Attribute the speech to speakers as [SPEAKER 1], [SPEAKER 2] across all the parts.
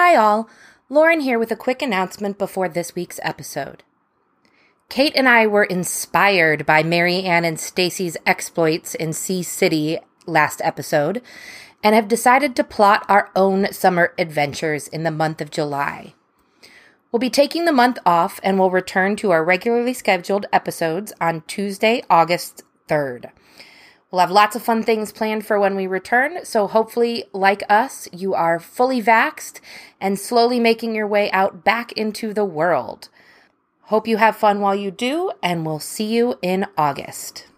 [SPEAKER 1] Hi, all. Lauren here with a quick announcement before this week's episode. Kate and I were inspired by Mary Anne and Stacey's exploits in Sea City last episode and have decided to plot our own summer adventures in the month of July. We'll be taking the month off and we'll return to our regularly scheduled episodes on Tuesday, August 3rd. We'll have lots of fun things planned for when we return, so hopefully, like us, you are fully vaxxed and slowly making your way out back into the world. Hope you have fun while you do, and we'll see you in August.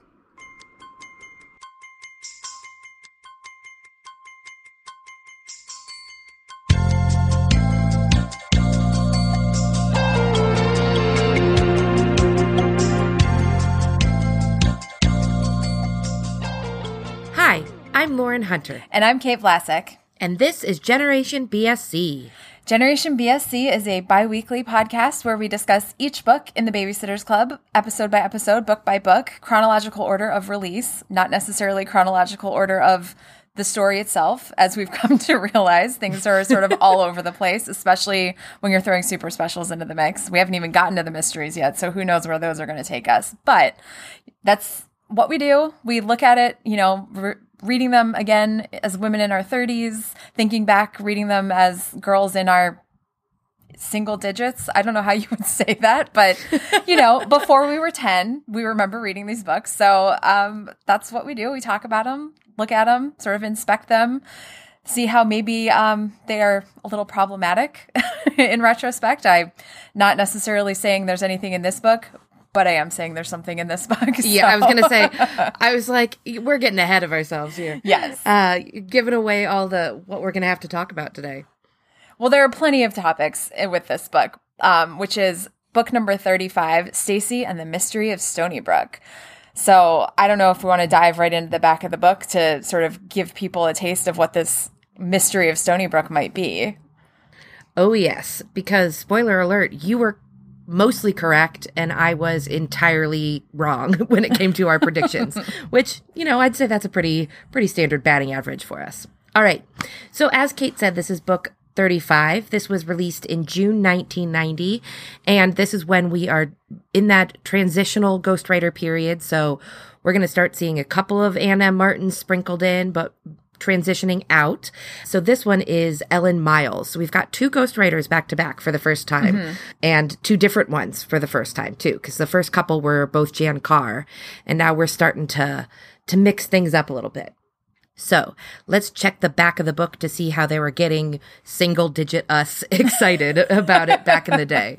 [SPEAKER 1] I'm Lauren Hunter,
[SPEAKER 2] And I'm Kate Vlasic.
[SPEAKER 1] and this is Generation BSC.
[SPEAKER 2] Generation BSC is a bi weekly podcast where we discuss each book in the Babysitters Club, episode by episode, book by book, chronological order of release, not necessarily chronological order of the story itself. As we've come to realize, things are sort of all over the place, especially when you're throwing super specials into the mix. We haven't even gotten to the mysteries yet, so who knows where those are going to take us. But that's what we do. We look at it, you know, re- reading them again as women in our 30s, thinking back, reading them as girls in our single digits. I don't know how you would say that, but you know, before we were 10, we remember reading these books. So um, that's what we do. We talk about them, look at them, sort of inspect them, see how maybe um, they are a little problematic in retrospect. I'm not necessarily saying there's anything in this book. But I am saying there's something in this book.
[SPEAKER 1] Yeah, I was gonna say, I was like, we're getting ahead of ourselves here.
[SPEAKER 2] Yes.
[SPEAKER 1] uh, giving away all the what we're gonna have to talk about today.
[SPEAKER 2] Well, there are plenty of topics with this book, um, which is book number 35, Stacey and the Mystery of Stoneybrook. So I don't know if we want to dive right into the back of the book to sort of give people a taste of what this mystery of Stoneybrook might be.
[SPEAKER 1] Oh yes, because spoiler alert, you were mostly correct and I was entirely wrong when it came to our predictions, which, you know, I'd say that's a pretty pretty standard batting average for us. All right. So as Kate said, this is book 35. This was released in June 1990 and this is when we are in that transitional ghostwriter period. So we're going to start seeing a couple of Anna Martins sprinkled in, but transitioning out. So this one is Ellen Miles. We've got two ghostwriters back to back for the first time and two different ones for the first time too because the first couple were both Jan Carr and now we're starting to to mix things up a little bit. So let's check the back of the book to see how they were getting single digit us excited about it back in the day.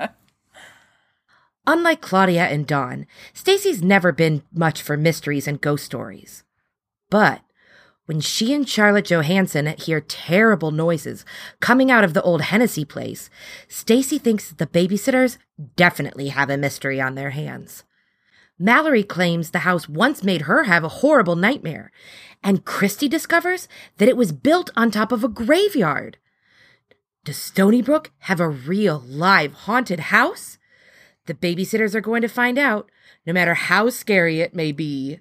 [SPEAKER 1] Unlike Claudia and Dawn, Stacey's never been much for mysteries and ghost stories. But when she and Charlotte Johanssen hear terrible noises coming out of the old Hennessy place, Stacey thinks the babysitters definitely have a mystery on their hands. Mallory claims the house once made her have a horrible nightmare, and Kristy discovers that it was built on top of a graveyard. Does Stoneybrook have a real live haunted house? The babysitters are going to find out, no matter how scary it may be.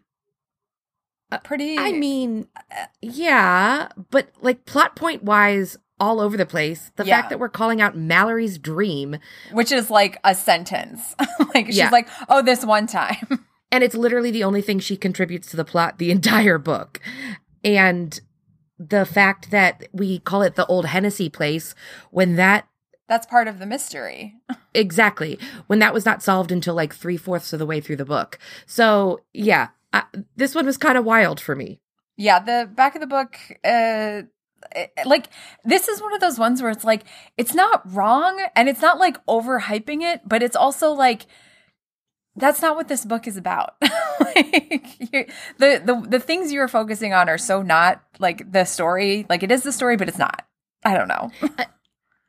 [SPEAKER 2] Pretty.
[SPEAKER 1] I mean, uh, yeah, but like plot point wise, all over the place. The
[SPEAKER 2] Yeah.
[SPEAKER 1] fact that we're calling out Mallory's dream,
[SPEAKER 2] which is like a sentence. like she's
[SPEAKER 1] Yeah.
[SPEAKER 2] like, oh, this one time.
[SPEAKER 1] and it's literally the only thing she contributes to the plot the entire book. And the fact that we call it the old Hennessy place when that
[SPEAKER 2] That's part of the mystery.
[SPEAKER 1] exactly when that was not solved until like three fourths of the way through the book. So yeah, I, this one was kind of wild for me.
[SPEAKER 2] Yeah, the back of the book, uh, it- like this is one of those ones where it's like it's not wrong and it's not like overhyping it, but it's also like that's not what this book is about. like you, the the the things you are focusing on are so not like the story. Like it is the story, but it's not. I don't know.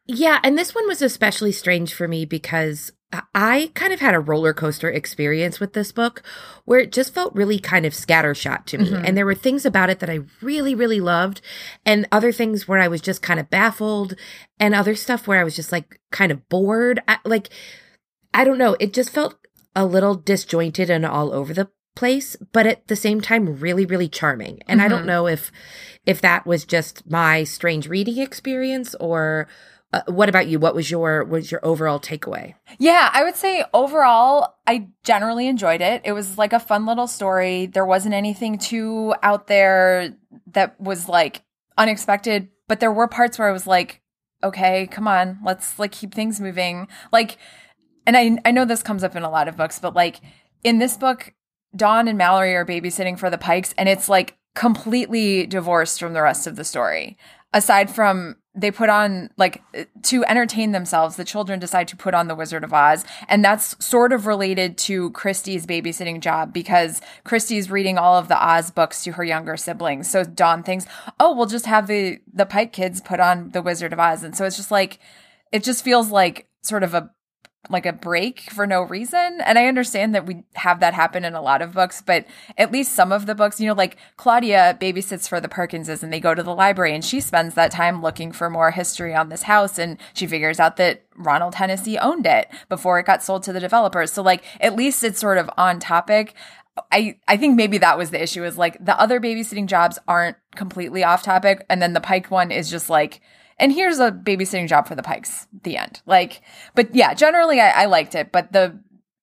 [SPEAKER 1] Yeah, and this one was especially strange for me because I kind of had a roller coaster experience with this book where it just felt really kind of scattershot to me.
[SPEAKER 2] Mhm.
[SPEAKER 1] And there were things about it that I really, really loved, and other things where I was just kind of baffled, and other stuff where I was just like kind of bored. I, like, I don't know, it just felt a little disjointed and all over the place, but at the same time, really, really charming. And I don't
[SPEAKER 2] Mhm.
[SPEAKER 1] know if if that was just my strange reading experience or uh, what about you? What was your was your overall takeaway?
[SPEAKER 2] Yeah, I would say overall, I generally enjoyed it. It was like a fun little story. There wasn't anything too out there that was like unexpected, but there were parts where I was like, okay, come on, let's like keep things moving. Like, and I I know this comes up in a lot of books, but like in this book, Dawn and Mallory are babysitting for the Pikes, and it's like completely divorced from the rest of the story. Aside from they put on like to entertain themselves the children decide to put on the wizard of oz. And that's sort of related to kristy's babysitting job because kristy's reading all of the oz books to her younger siblings. So dawn thinks oh we'll just have the the pike kids put on the wizard of oz. And so it's just like it just feels like sort of a like a break for no reason. And I understand that we have that happen in a lot of books, but at least some of the books, you know, like Claudia babysits for the Perkinses and they go to the library and she spends that time looking for more history on this house and she figures out that Ronald Hennessy owned it before it got sold to the developers. So like at least it's sort of on topic. I, I think maybe that was the issue is like the other babysitting jobs aren't completely off topic. And then the Pike one is just like, and here's a babysitting job for the Pikes. The end. Like, but yeah, generally I, I liked it, but the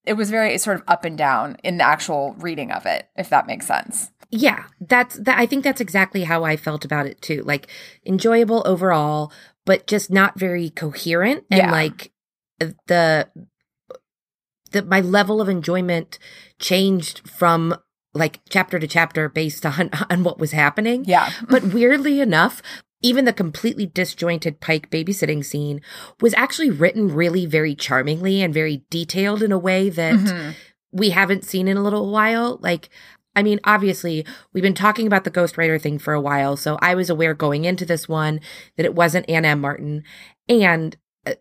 [SPEAKER 2] it was very sort of up and down in the actual reading of it, if that makes sense.
[SPEAKER 1] Yeah, that's that. I think that's exactly how I felt about it too. Like enjoyable overall, but just not very coherent. And yeah. like uh, the the my level of enjoyment changed from like chapter to chapter based on on what was happening.
[SPEAKER 2] Yeah.
[SPEAKER 1] but weirdly enough, even the completely disjointed Pike babysitting scene was actually written really very charmingly and very detailed in a way that mm-hmm. we haven't seen in a little while. Like, I mean, obviously, we've been talking about the ghostwriter thing for a while, so I was aware going into this one that it wasn't Ann M. Martin. And uh,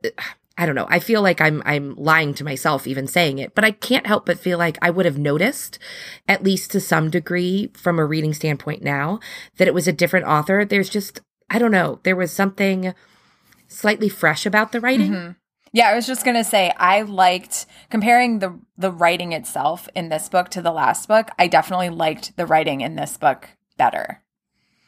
[SPEAKER 1] I don't know. I feel like I'm I'm lying to myself even saying it, but I can't help but feel like I would have noticed, at least to some degree, from a reading standpoint now, that it was a different author. There's just I don't know, there was something slightly fresh about the writing. Mm-hmm.
[SPEAKER 2] Yeah, I was just gonna say I liked comparing the the writing itself in this book to the last book. I definitely liked the writing in this book better.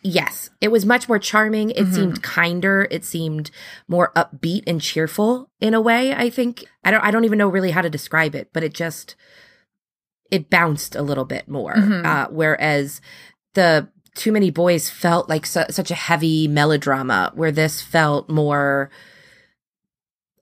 [SPEAKER 1] Yes, it was much more charming. It mm-hmm. seemed kinder. It seemed more upbeat and cheerful in a way. I think I don't. I don't even know really how to describe it, but it just it bounced a little bit more. Mm-hmm. Uh, whereas the too Many Boys felt like su- such a heavy melodrama, where this felt more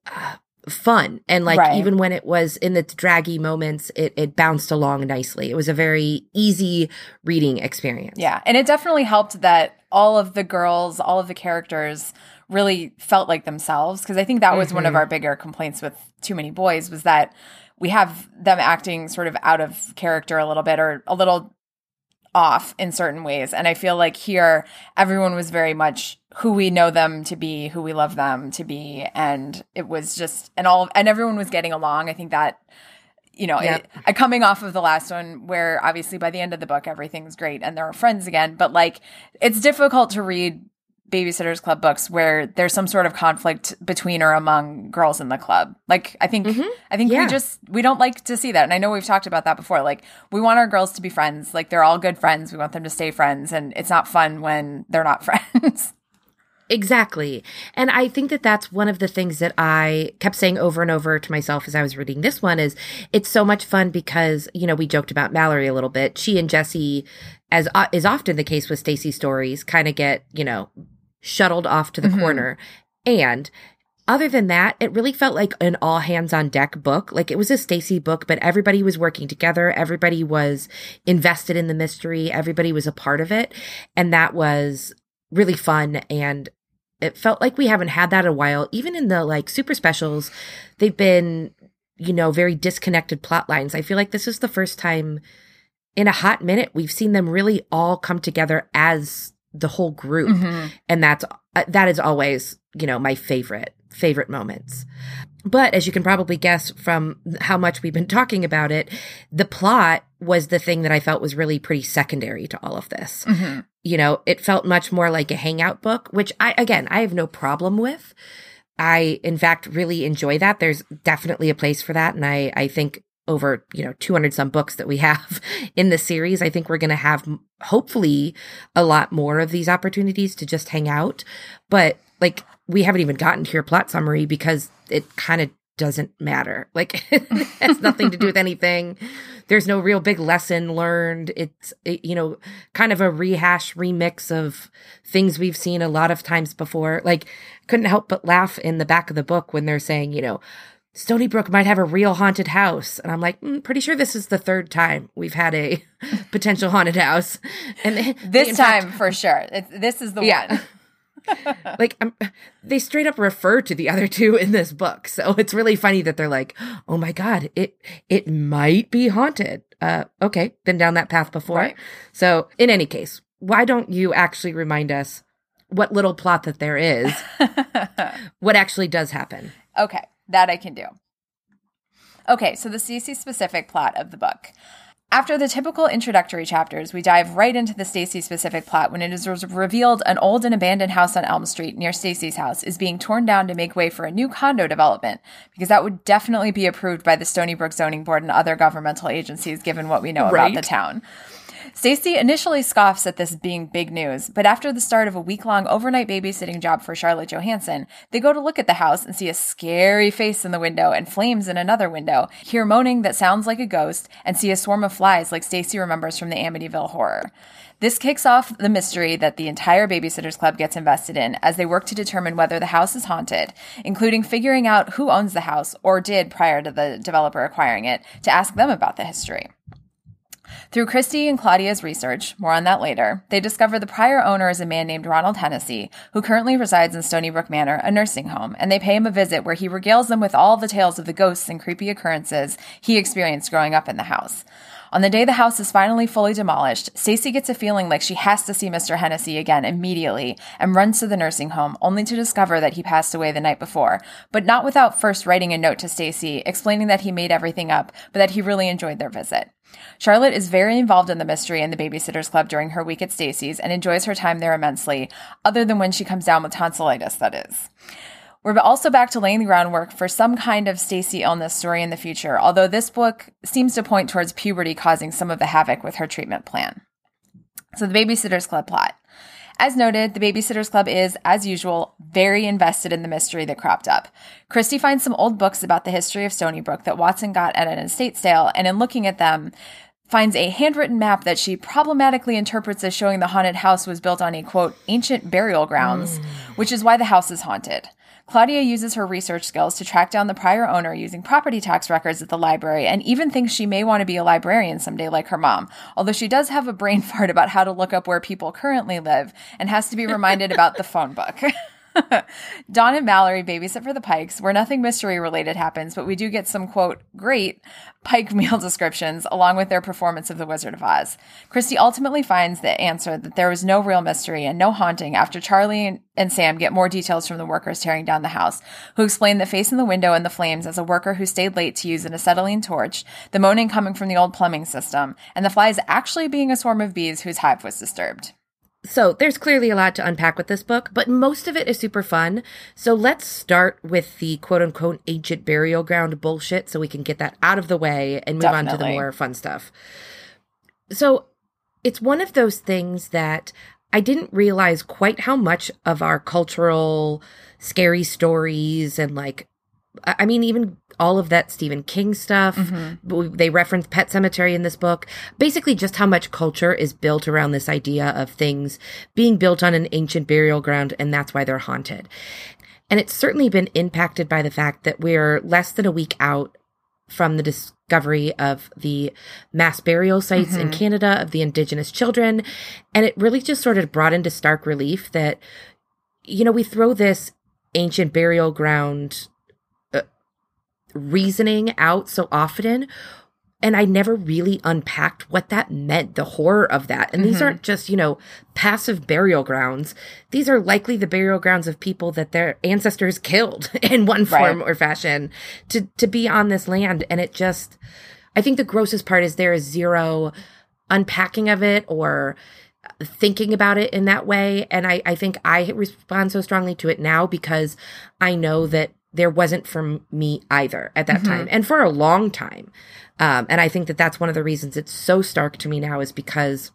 [SPEAKER 1] uh, fun. And like right. even when it was in the draggy moments, it, it bounced along nicely. It was a very easy reading experience.
[SPEAKER 2] Yeah. And it definitely helped that all of the girls, all of the characters really felt like themselves. Cause I think that was mm-hmm. one of mm-hmm. our bigger complaints with Too Many Boys was that we have them acting sort of out of character a little bit or a little off in certain ways. And I feel like here, everyone was very much who we know them to be, who we love them to be. And it was just, and all, and everyone was getting along. I think that, you know, yep. it, coming off of the last one where obviously by the end of the book, everything's great and they're friends again. But like, it's difficult to read babysitters club books where there's some sort of conflict between or among girls in the club like i think mm-hmm. i think yeah. we just we don't like to see that and i know we've talked about that before like we want our girls to be friends like they're all good friends we want them to stay friends and it's not fun when they're not friends
[SPEAKER 1] Exactly. And I think that that's one of the things that I kept saying over and over to myself as I was reading this one is it's so much fun because, you know, we joked about Mallory a little bit. She and Jessi, as uh, is often the case with Stacey stories, kind of get, you know, shuttled off to the mm-hmm. corner. And other than that, it really felt like an all hands on deck book. Like it was a Stacey book, but everybody was working together. Everybody was invested in the mystery. Everybody was a part of it. And that was really fun. And it felt like we haven't had that in a while. Even in the like super specials, they've been, you know, very disconnected plot lines. I feel like this is the first time in a hot minute we've seen them really all come together as the whole group. Mm-hmm. and that's uh, that is always you know my favorite favorite moments. But as you can probably guess from how much we've been talking about it the plot was the thing that i felt was really pretty secondary to all of this. Mm-hmm. you know it felt much more like a hangout book which i again i have no problem with. I in fact really enjoy that. There's definitely a place for that. And i i think over, you know, 200 some books that we have in the series. I think we're going to have hopefully a lot more of these opportunities to just hang out. But like we haven't even gotten to your plot summary because it kind of doesn't matter. Like it has nothing to do with anything. There's no real big lesson learned. It's it, you know kind of a rehash remix of things we've seen a lot of times before. Like couldn't help but laugh in the back of the book when they're saying, you know, Stoneybrook might have a real haunted house. And I'm like, mm, pretty sure this is the third time we've had a potential haunted house. And they,
[SPEAKER 2] this time fact, for sure. this is the yeah. one.
[SPEAKER 1] like um, they straight up refer to the other two in this book so it's really funny that they're like oh my god it it might be haunted uh okay been down that path before right. so in any case why don't you actually remind us what little plot that there is what actually does happen
[SPEAKER 2] okay that i can do okay so the Stacey specific plot of the book after the typical introductory chapters, we dive right into the Stacey specific plot when it is revealed an old and abandoned house on Elm Street near Stacey's house is being torn down to make way for a new condo development because that would definitely be approved by the Stoneybrook Zoning Board and other governmental agencies given what we know right. about the town. Stacey initially scoffs at this being big news, but after the start of a week long overnight babysitting job for Charlotte Johanssen, they go to look at the house and see a scary face in the window and flames in another window, hear moaning that sounds like a ghost, and see a swarm of flies like Stacey remembers from the Amityville horror. This kicks off the mystery that the entire Babysitters Club gets invested in as they work to determine whether the house is haunted, including figuring out who owns the house or did prior to the developer acquiring it to ask them about the history. Through Kristy and Claudia's research, more on that later, they discover the prior owner is a man named Ronald Hennessy, who currently resides in Stoneybrook Manor, a nursing home, and they pay him a visit where he regales them with all the tales of the ghosts and creepy occurrences he experienced growing up in the house. On the day the house is finally fully demolished, Stacey gets a feeling like she has to see Mr. Hennessy again immediately and runs to the nursing home only to discover that he passed away the night before, but not without first writing a note to Stacey explaining that he made everything up, but that he really enjoyed their visit. Charlotte is very involved in the mystery and the Babysitters Club during her week at Stacey's and enjoys her time there immensely, other than when she comes down with tonsillitis, that is. We're also back to laying the groundwork for some kind of Stacey illness story in the future, although this book seems to point towards puberty causing some of the havoc with her treatment plan. So, the Babysitters Club plot. As noted, the Babysitters Club is, as usual, very invested in the mystery that cropped up. Kristy finds some old books about the history of Stoneybrook that Watson got at an estate sale, and in looking at them, finds a handwritten map that she problematically interprets as showing the haunted house was built on a quote ancient burial grounds, mm. which is why the house is haunted. Claudia uses her research skills to track down the prior owner using property tax records at the library and even thinks she may want to be a librarian someday like her mom, although she does have a brain fart about how to look up where people currently live and has to be reminded about the phone book. Dawn and Mallory babysit for the Pikes, where nothing mystery related happens, but we do get some quote great Pike meal descriptions along with their performance of the Wizard of Oz. Kristy ultimately finds the answer that there was no real mystery and no haunting after Charlie and Sam get more details from the workers tearing down the house, who explain the face in the window and the flames as a worker who stayed late to use an acetylene torch, the moaning coming from the old plumbing system, and the flies actually being a swarm of bees whose hive was disturbed.
[SPEAKER 1] So there's clearly a lot to unpack with this book, but most of it is super fun. So let's start with the quote unquote ancient burial ground bullshit so we can get that out of the way and move Definitely. on to the more fun stuff. So it's one of those things that I didn't realize quite how much of our cultural scary stories and like I mean, even all of that Stephen King stuff. Mm-hmm. They reference Pet Sematary in this book. Basically, just how much culture is built around this idea of things being built on an ancient burial ground, and that's why they're haunted. And it's certainly been impacted by the fact that we're less than a week out from the discovery of the mass burial sites mm-hmm. in Canada of the Indigenous children. And it really just sort of brought into stark relief that, you know, we throw this ancient burial ground reasoning out so often and I never really unpacked what that meant, the horror of that. And mm-hmm. these aren't just, you know, passive burial grounds. These are likely the burial grounds of people that their ancestors killed in one form right. or fashion to to be on this land and it just I think the grossest part is there is zero unpacking of it or thinking about it in that way and I I think I respond so strongly to it now because I know that there wasn't for me either at that mm-hmm. time and for a long time. Um, and I think that that's one of the reasons it's so stark to me now is because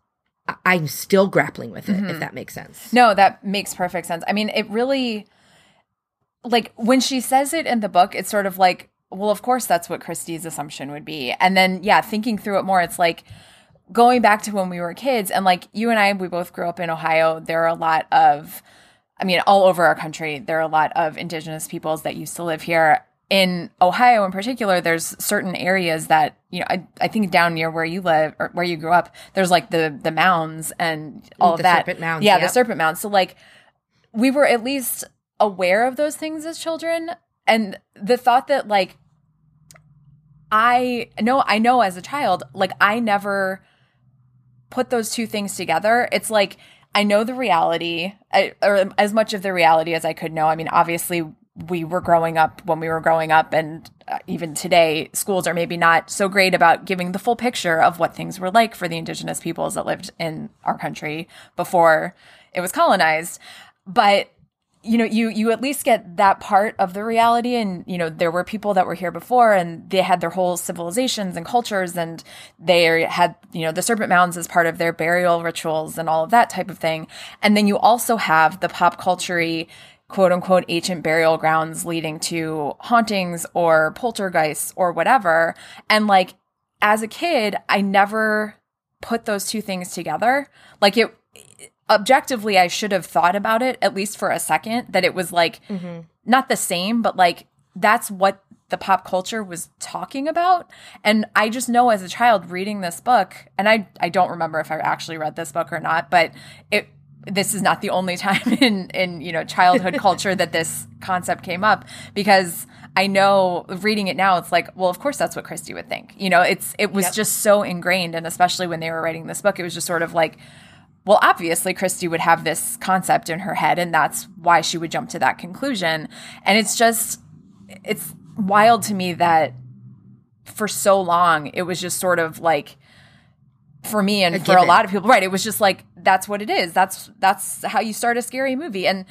[SPEAKER 1] I'm still grappling with it, mm-hmm. if that makes sense.
[SPEAKER 2] No, that makes perfect sense. I mean, it really, like when she says it in the book, it's sort of like, well, of course that's what Kristy's assumption would be. And then yeah, thinking through it more, it's like going back to when we were kids and like you and I we both grew up in Ohio. There are a lot of I mean, all over our country, there are a lot of indigenous peoples that used to live here. In Ohio, in particular, there's certain areas that you know. I, I think down near where you live or where you grew up, there's like the the mounds and all
[SPEAKER 1] the
[SPEAKER 2] of that.
[SPEAKER 1] serpent mounds,
[SPEAKER 2] yeah,
[SPEAKER 1] yep.
[SPEAKER 2] the serpent mounds. So like, we were at least aware of those things as children, and the thought that like, I know, I know as a child, like I never put those two things together. It's like I know the reality, or as much of the reality as I could know. I mean, obviously, we were growing up when we were growing up, and uh, even today, schools are maybe not so great about giving the full picture of what things were like for the indigenous peoples that lived in our country before it was colonized. But you know you you at least get that part of the reality. And you know there were people that were here before and they had their whole civilizations and cultures and they had you know the serpent mounds as part of their burial rituals and all of that type of thing. And then you also have the pop culture quote unquote ancient burial grounds leading to hauntings or poltergeists or whatever. And like as a kid i never put those two things together. Like it objectively I should have thought about it at least for a second that it was like
[SPEAKER 1] Mm-hmm.
[SPEAKER 2] not the same but like that's what the pop culture was talking about and I just know as a child reading this book and I I don't remember if I actually read this book or not but it this is not the only time in in you know childhood culture that this concept came up because I know reading it now it's like well of course that's what Kristy would think you know it's it was
[SPEAKER 1] Yep.
[SPEAKER 2] just so ingrained and especially when they were writing this book it was just sort of like well, obviously, Kristy would have this concept in her head, and that's why she would jump to that conclusion. And it's just, it's wild to me that for so long, it was just sort of like, for me and
[SPEAKER 1] A
[SPEAKER 2] for a lot of people, right? It was just like, that's what it is. That's, that's how you start a scary movie. And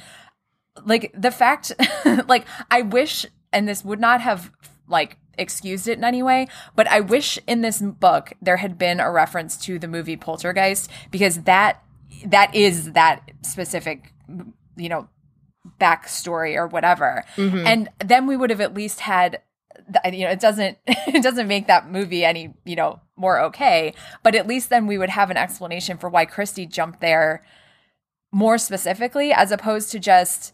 [SPEAKER 2] like the fact, like, I wish, and this would not have like excused it in any way, but I wish in this book there had been a reference to the movie Poltergeist because that that is that specific, you know, backstory or whatever, mm-hmm. and then we would have at least had. You know, it doesn't it doesn't make that movie any you know more okay, but at least then we would have an explanation for why Kristy jumped there more specifically, as opposed to just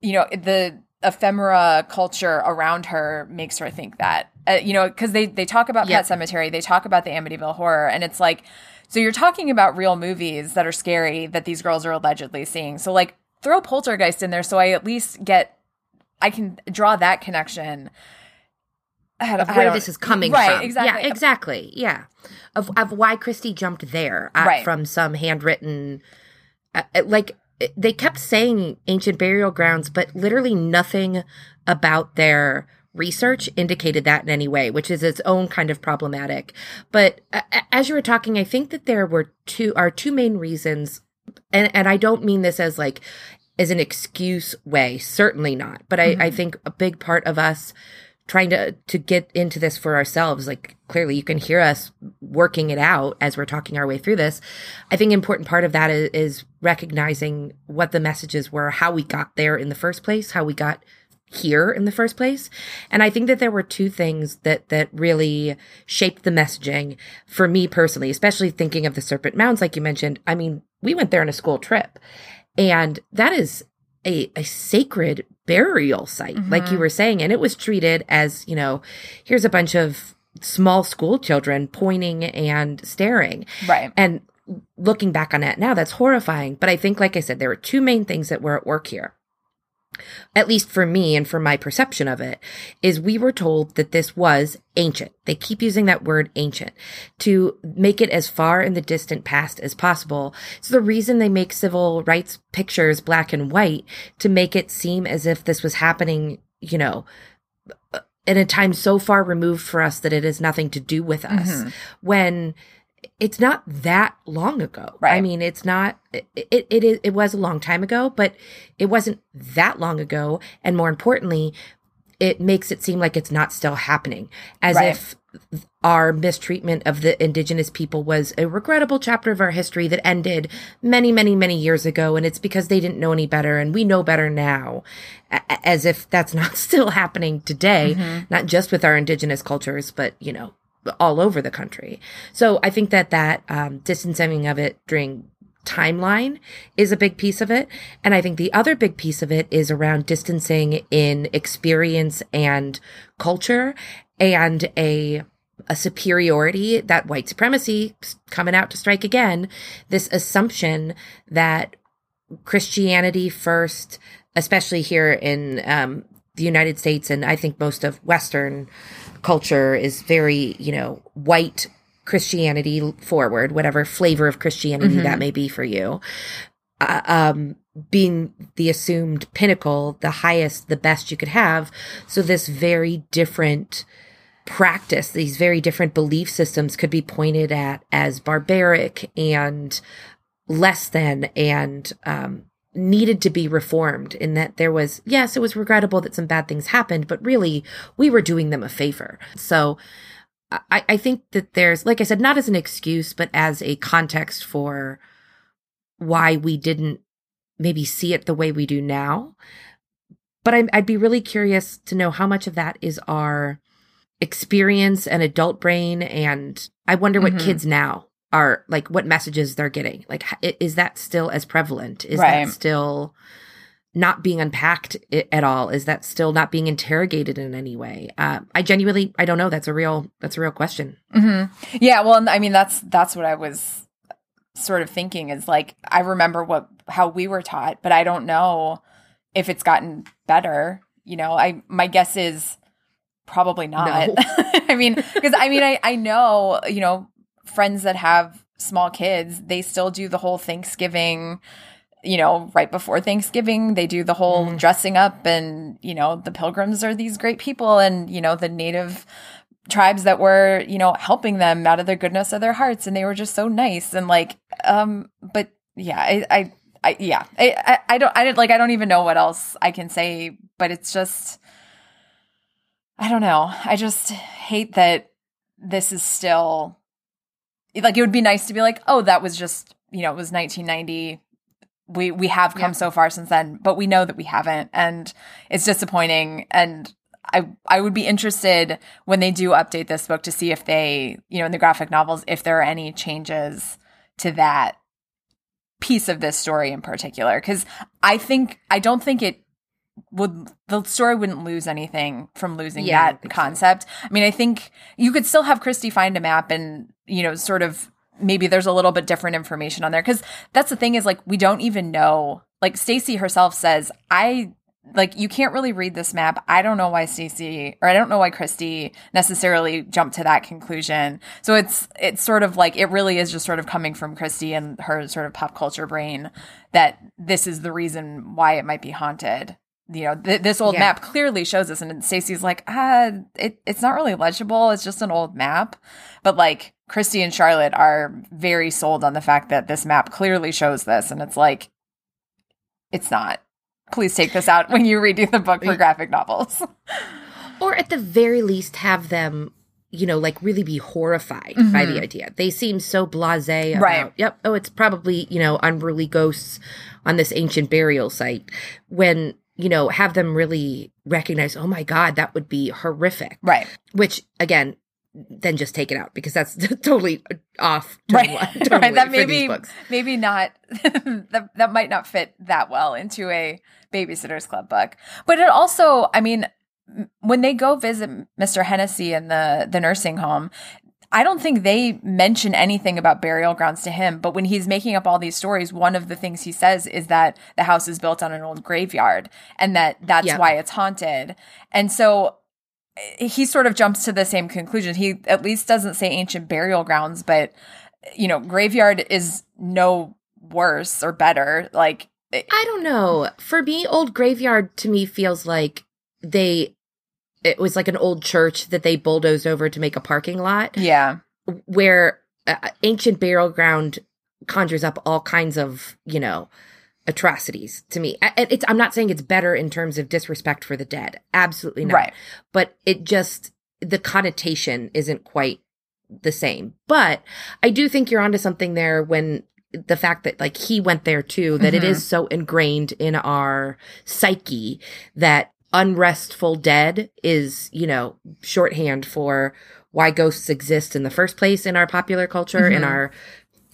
[SPEAKER 2] you know the ephemera culture around her makes her think that uh, you know because they they talk about
[SPEAKER 1] Yep.
[SPEAKER 2] pet cemetery they talk about the amityville horror and it's like so you're talking about real movies that are scary that these girls are allegedly seeing so like throw poltergeist in there so i at least get i can draw that connection
[SPEAKER 1] of where this is coming
[SPEAKER 2] right
[SPEAKER 1] from.
[SPEAKER 2] exactly
[SPEAKER 1] Yeah, exactly. Yeah. Of of why Kristy jumped there uh,
[SPEAKER 2] Right.
[SPEAKER 1] from some handwritten uh, uh, like they kept saying ancient burial grounds, but literally nothing about their research indicated that in any way, which is its own kind of problematic. But uh, as you were talking, I think that there were two are two main reasons and and I don't mean this as like as an excuse way, certainly not. But I, I think a big part of us trying to to get into this for ourselves, like clearly you can hear us working it out as we're talking our way through this. I think important part of that is, is recognizing what the messages were, how we got there in the first place, how we got here in the first place. And I think that there were two things that that really shaped the messaging for me personally, especially thinking of the Serpent Mounds, like you mentioned. I mean, we went there on a school trip, and that is a, a sacred burial site, like you mm-hmm. were saying, and it was treated as, you know, here's a bunch of small school children pointing and staring.
[SPEAKER 2] right
[SPEAKER 1] And looking back on that now, that's horrifying. But I think, like I said, there were two main things that were at work here. At least for me and for my perception of it, is we were told that this was ancient. They keep using that word ancient to make it as far in the distant past as possible. So the reason they make civil rights pictures black and white to make it seem as if this was happening, you know, in a time so far removed for us that it has nothing to do with us mm-hmm. when it's not that long ago. I mean, it's not, it, it, it, is- it was a long time ago, but it wasn't that long ago. And more importantly, it makes it seem like it's not still happening as
[SPEAKER 2] Right.
[SPEAKER 1] if our mistreatment of the indigenous people was a regrettable chapter of our history that ended many, many, many years ago. And it's because they didn't know any better and we know better now. As if that's not still happening today, mm-hmm. not just with our indigenous cultures, but, you know, all over the country. So I think that that um, distancing of it during timeline is a big piece of it. And I think the other big piece of it is around distancing in experience and culture and a a superiority that white supremacy coming out to strike again this assumption that christianity first especially here in um, the united states and i think most of western culture is very you know white christianity forward whatever flavor of christianity mm-hmm. that may be for you uh, um, being the assumed pinnacle the highest the best you could have so this very different practice, these very different belief systems could be pointed at as barbaric and less than and um, needed to be reformed in that there was, yes, it was regrettable that some bad things happened, but really we were doing them a favor. So I, I think that there's, like I said, not as an excuse, but as a context for why we didn't maybe see it the way we do now. But i I'd be really curious to know how much of that is our experience and adult brain and i wonder what mm-hmm. kids now are like what messages they're getting like is that still as prevalent is right. that still not being unpacked at all is that still not being interrogated in any way uh, i genuinely i don't know that's a real that's a real question
[SPEAKER 2] mm-hmm. yeah well i mean that's that's what i was sort of thinking is like i remember what how we were taught but i don't know if it's gotten better you know i my guess is Probably not. No. I mean, because I mean, I, I know, you know, friends that have small kids, they still do the whole Thanksgiving, you know, right before Thanksgiving, they do the whole mm. dressing up and, you know, the pilgrims are these great people and, you know, the native tribes that were, you know, helping them out of the goodness of their hearts and they were just so nice and like um but yeah, I I, I yeah, I, I I don't I don't like I don't even know what else I can say, but it's just I don't know. I just hate that this is still like it would be nice to be like, oh, that was just you know it was 1990. We we have come yeah. so far since then, but we know that we haven't, and it's disappointing. And I I would be interested when they do update this book to see if they you know in the graphic novels if there are any changes to that piece of this story in particular because I think I don't think it would the story wouldn't lose anything from losing yeah, that I concept. So. I mean, I think you could still have Kristy find a map and, you know, sort of maybe there's a little bit different information on there cuz that's the thing is like we don't even know. Like Stacey herself says, I like you can't really read this map. I don't know why Stacey or I don't know why Kristy necessarily jumped to that conclusion. So it's it's sort of like it really is just sort of coming from Kristy and her sort of pop culture brain that this is the reason why it might be haunted you know, th- this old yeah. map clearly shows us. And Stacey's like, ah, it, it's not really legible. It's just an old map. But like Kristy and Charlotte are very sold on the fact that this map clearly shows this. And it's like, it's not. Please take this out when you read the book for graphic novels.
[SPEAKER 1] or at the very least, have them you know, like really be horrified mm-hmm. by the mm-hmm. idea. They seem so blasé about, right. yep, oh, it's probably, you know, unruly ghosts on this ancient burial site. When you know, have them really recognize, oh my God, that would be horrific.
[SPEAKER 2] Right.
[SPEAKER 1] Which, again, then just take it out because that's totally off. Totally,
[SPEAKER 2] right. Totally right. That maybe, maybe not, that, that might not fit that well into a Babysitter's Club book. But it also, I mean, when they go visit Mr. Hennessy in the the nursing home, I don't think they mention anything about burial grounds to him. But when he's making up all these stories, one of the things he says is that the house is built on an old graveyard and that that's yeah. why it's haunted. And so eh, he sort of jumps to the same conclusion. He at least doesn't say ancient burial grounds, but you know, graveyard is no worse or better. Like,
[SPEAKER 1] eh, I don't know. For me, old graveyard to me feels like they it was like an old church that they bulldozed over to make a parking lot.
[SPEAKER 2] Yeah.
[SPEAKER 1] Where uh, ancient burial ground conjures up all kinds of, you know, atrocities to me. It's, I'm not saying it's better in terms of disrespect for the dead. Absolutely not. Right. But it just, the connotation isn't quite the same. But I do think you're onto something there when the fact that like he went there too, that it
[SPEAKER 2] Mhm.
[SPEAKER 1] is so ingrained in our psyche that unrestful dead is, you know, shorthand for why ghosts exist in the first place in our popular culture, in
[SPEAKER 2] Mhm.
[SPEAKER 1] our,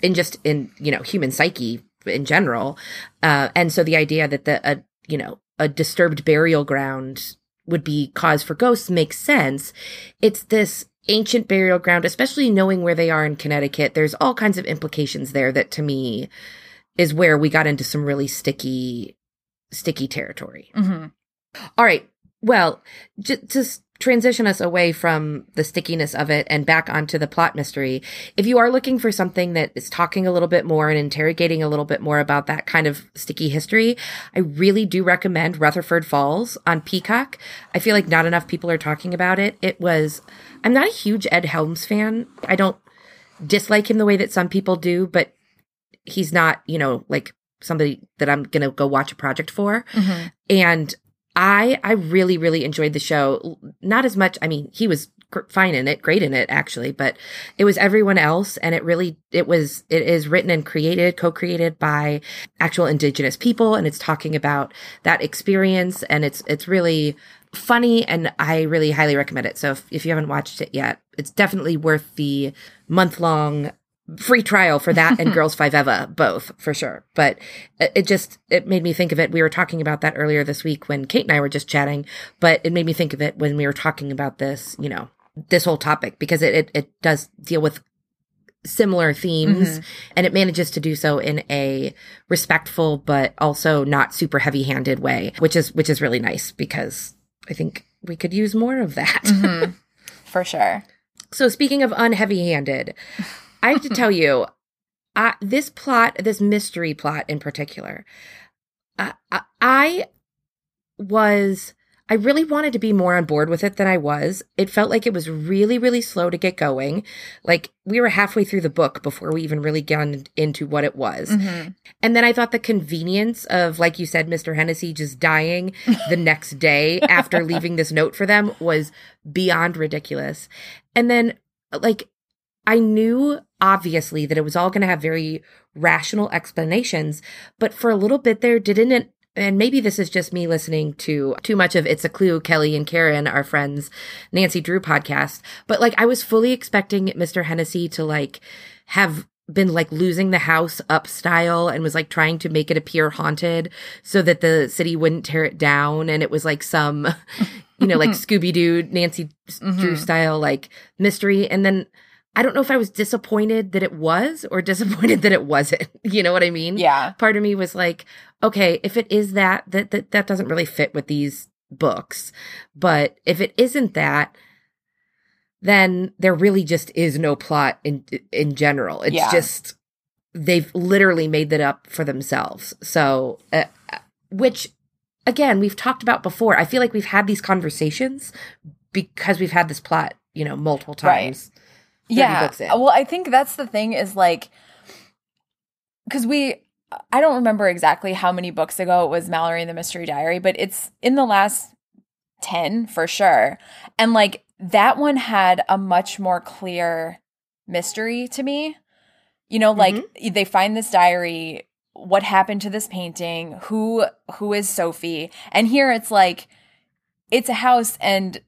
[SPEAKER 1] in just in, you know, human psyche in general. Uh, and so the idea that the, a, you know, a disturbed burial ground would be cause for ghosts makes sense. It's this ancient burial ground, especially knowing where they are in Connecticut. There's all kinds of implications there that to me is where we got into some really sticky, sticky territory.
[SPEAKER 2] hmm
[SPEAKER 1] All right. Well, j- to s- transition us away from the stickiness of it and back onto the plot mystery, if you are looking for something that is talking a little bit more and interrogating a little bit more about that kind of sticky history, I really do recommend Rutherford Falls on Peacock. I feel like not enough people are talking about it. It was, I'm not a huge Ed Helms fan. I don't dislike him the way that some people do, but he's not, you know, like somebody that I'm going to go watch a project for
[SPEAKER 2] hmm
[SPEAKER 1] and I I really really enjoyed the show. Not as much. I mean, he was fine in it, great in it actually, but it was everyone else, and it really it was it is written and created co-created by actual Indigenous people, and it's talking about that experience, and it's it's really funny, and I really highly recommend it. So if, if you haven't watched it yet, it's definitely worth the month long free trial for that and Girls Five Eva, both for sure. But it just it made me think of it. We were talking about that earlier this week when Kate and I were just chatting, but it made me think of it when we were talking about this, you know, this whole topic because it it, it does deal with similar themes and it manages to do so in a respectful but also not super heavy-handed way, which is which is really nice because I think we could use more of that.
[SPEAKER 2] hmm For sure.
[SPEAKER 1] So speaking of unheavy-handed, I have to tell you, I, this plot, this mystery plot in particular, I, I, I was, I really wanted to be more on board with it than I was. It felt like it was really, really slow to get going. Like we were halfway through the book before we even really got into what it was.
[SPEAKER 2] hmm
[SPEAKER 1] And then I thought the convenience of, like you said, Mr. Hennessy just dying the next day after leaving this note for them was beyond ridiculous. And then, like, I knew obviously that it was all going to have very rational explanations, but for a little bit there, didn't it? And maybe this is just me listening to too much of It's a Clue, Kelly and Karen, our friends, Nancy Drew podcast. But like, I was fully expecting Mr. Hennessy to like have been like losing the house up style and was like trying to make it appear haunted so that the city wouldn't tear it down. And it was like some, you know, like Scooby Doo, Nancy Drew
[SPEAKER 2] Mhm.
[SPEAKER 1] style, like mystery. And then I don't know if I was disappointed that it was or disappointed that it wasn't. You know what I mean?
[SPEAKER 2] Yeah.
[SPEAKER 1] Part of me was like, okay, if it is that, that, that, that doesn't really fit with these books. But if it isn't that, then there really just is no plot in in general. It's
[SPEAKER 2] Yeah.
[SPEAKER 1] just they've literally made that up for themselves. So, uh, which again we've talked about before. I feel like we've had these conversations because we've had this plot, you know, multiple times. 30
[SPEAKER 2] yeah
[SPEAKER 1] books in.
[SPEAKER 2] well i think that's the thing is like because we i don't remember exactly how many books ago it was mallory and the mystery diary but it's in the last 10 for sure. And like that one had a much more clear mystery to me. You know like mm-hmm. they find this diary what happened to this painting who who is sophie? And here it's like it's a house and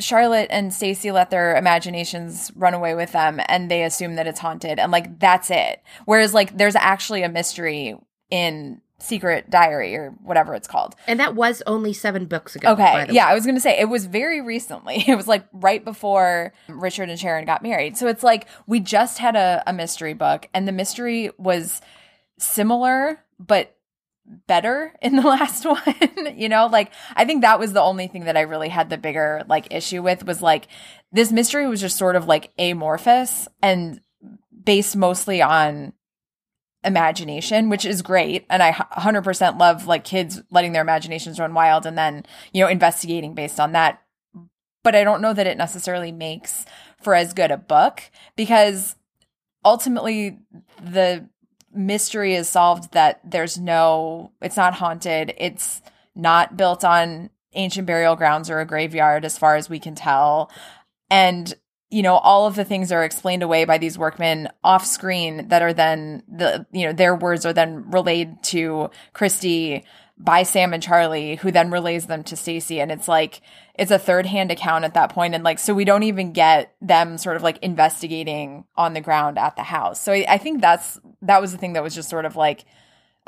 [SPEAKER 2] Charlotte and Stacy let their imaginations run away with them and they assume that it's haunted and like that's it. Whereas like there's actually a mystery in Secret Diary or whatever it's called.
[SPEAKER 1] And that was only seven books ago. by
[SPEAKER 2] Okay. Yeah,
[SPEAKER 1] way.
[SPEAKER 2] I was going to say it was very recently. It was like right before Richard and Sharon got married. So it's like we just had a, a mystery book and the mystery was similar but better in the last one. you know, like I think that was the only thing that I really had the bigger like issue with was like this mystery was just sort of like amorphous and based mostly on imagination, which is great. And I 100% love like kids letting their imaginations run wild and then, you know, investigating based on that. But I don't know that it necessarily makes for as good a book because ultimately the mystery is solved that there's no, it's not haunted. It's not built on ancient burial grounds or a graveyard as far as we can tell. And you know all of the things are explained away by these workmen off screen that are then the you know their words are then relayed to Kristy by Sam and Charlie who then relays them to Stacey and it's like it's a third hand account at that point and like so we don't even get them sort of like investigating on the ground at the house. So I, I think that's that was the thing that was just sort of like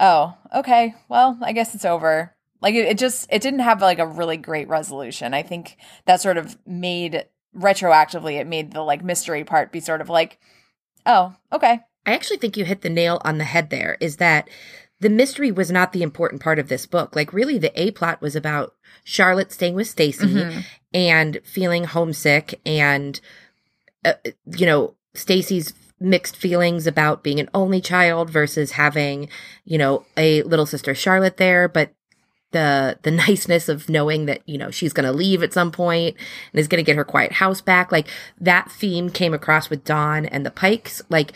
[SPEAKER 2] oh, okay, well, I guess it's over. Like it, it just it didn't have like a really great resolution. I think that sort of made retroactively it made the like mystery part be sort of like, oh, okay.
[SPEAKER 1] I actually think you hit the nail on the head there is that the mystery was not the important part of this book. Like really the A plot was about Charlotte staying with Stacey mm-hmm. and feeling homesick and uh, you know, Stacey's mixed feelings about being an only child versus having, you know, a little sister Charlotte there, but the the niceness of knowing that you know she's going to leave at some point and is going to get her quiet house back like that theme came across with Dawn and the Pikes like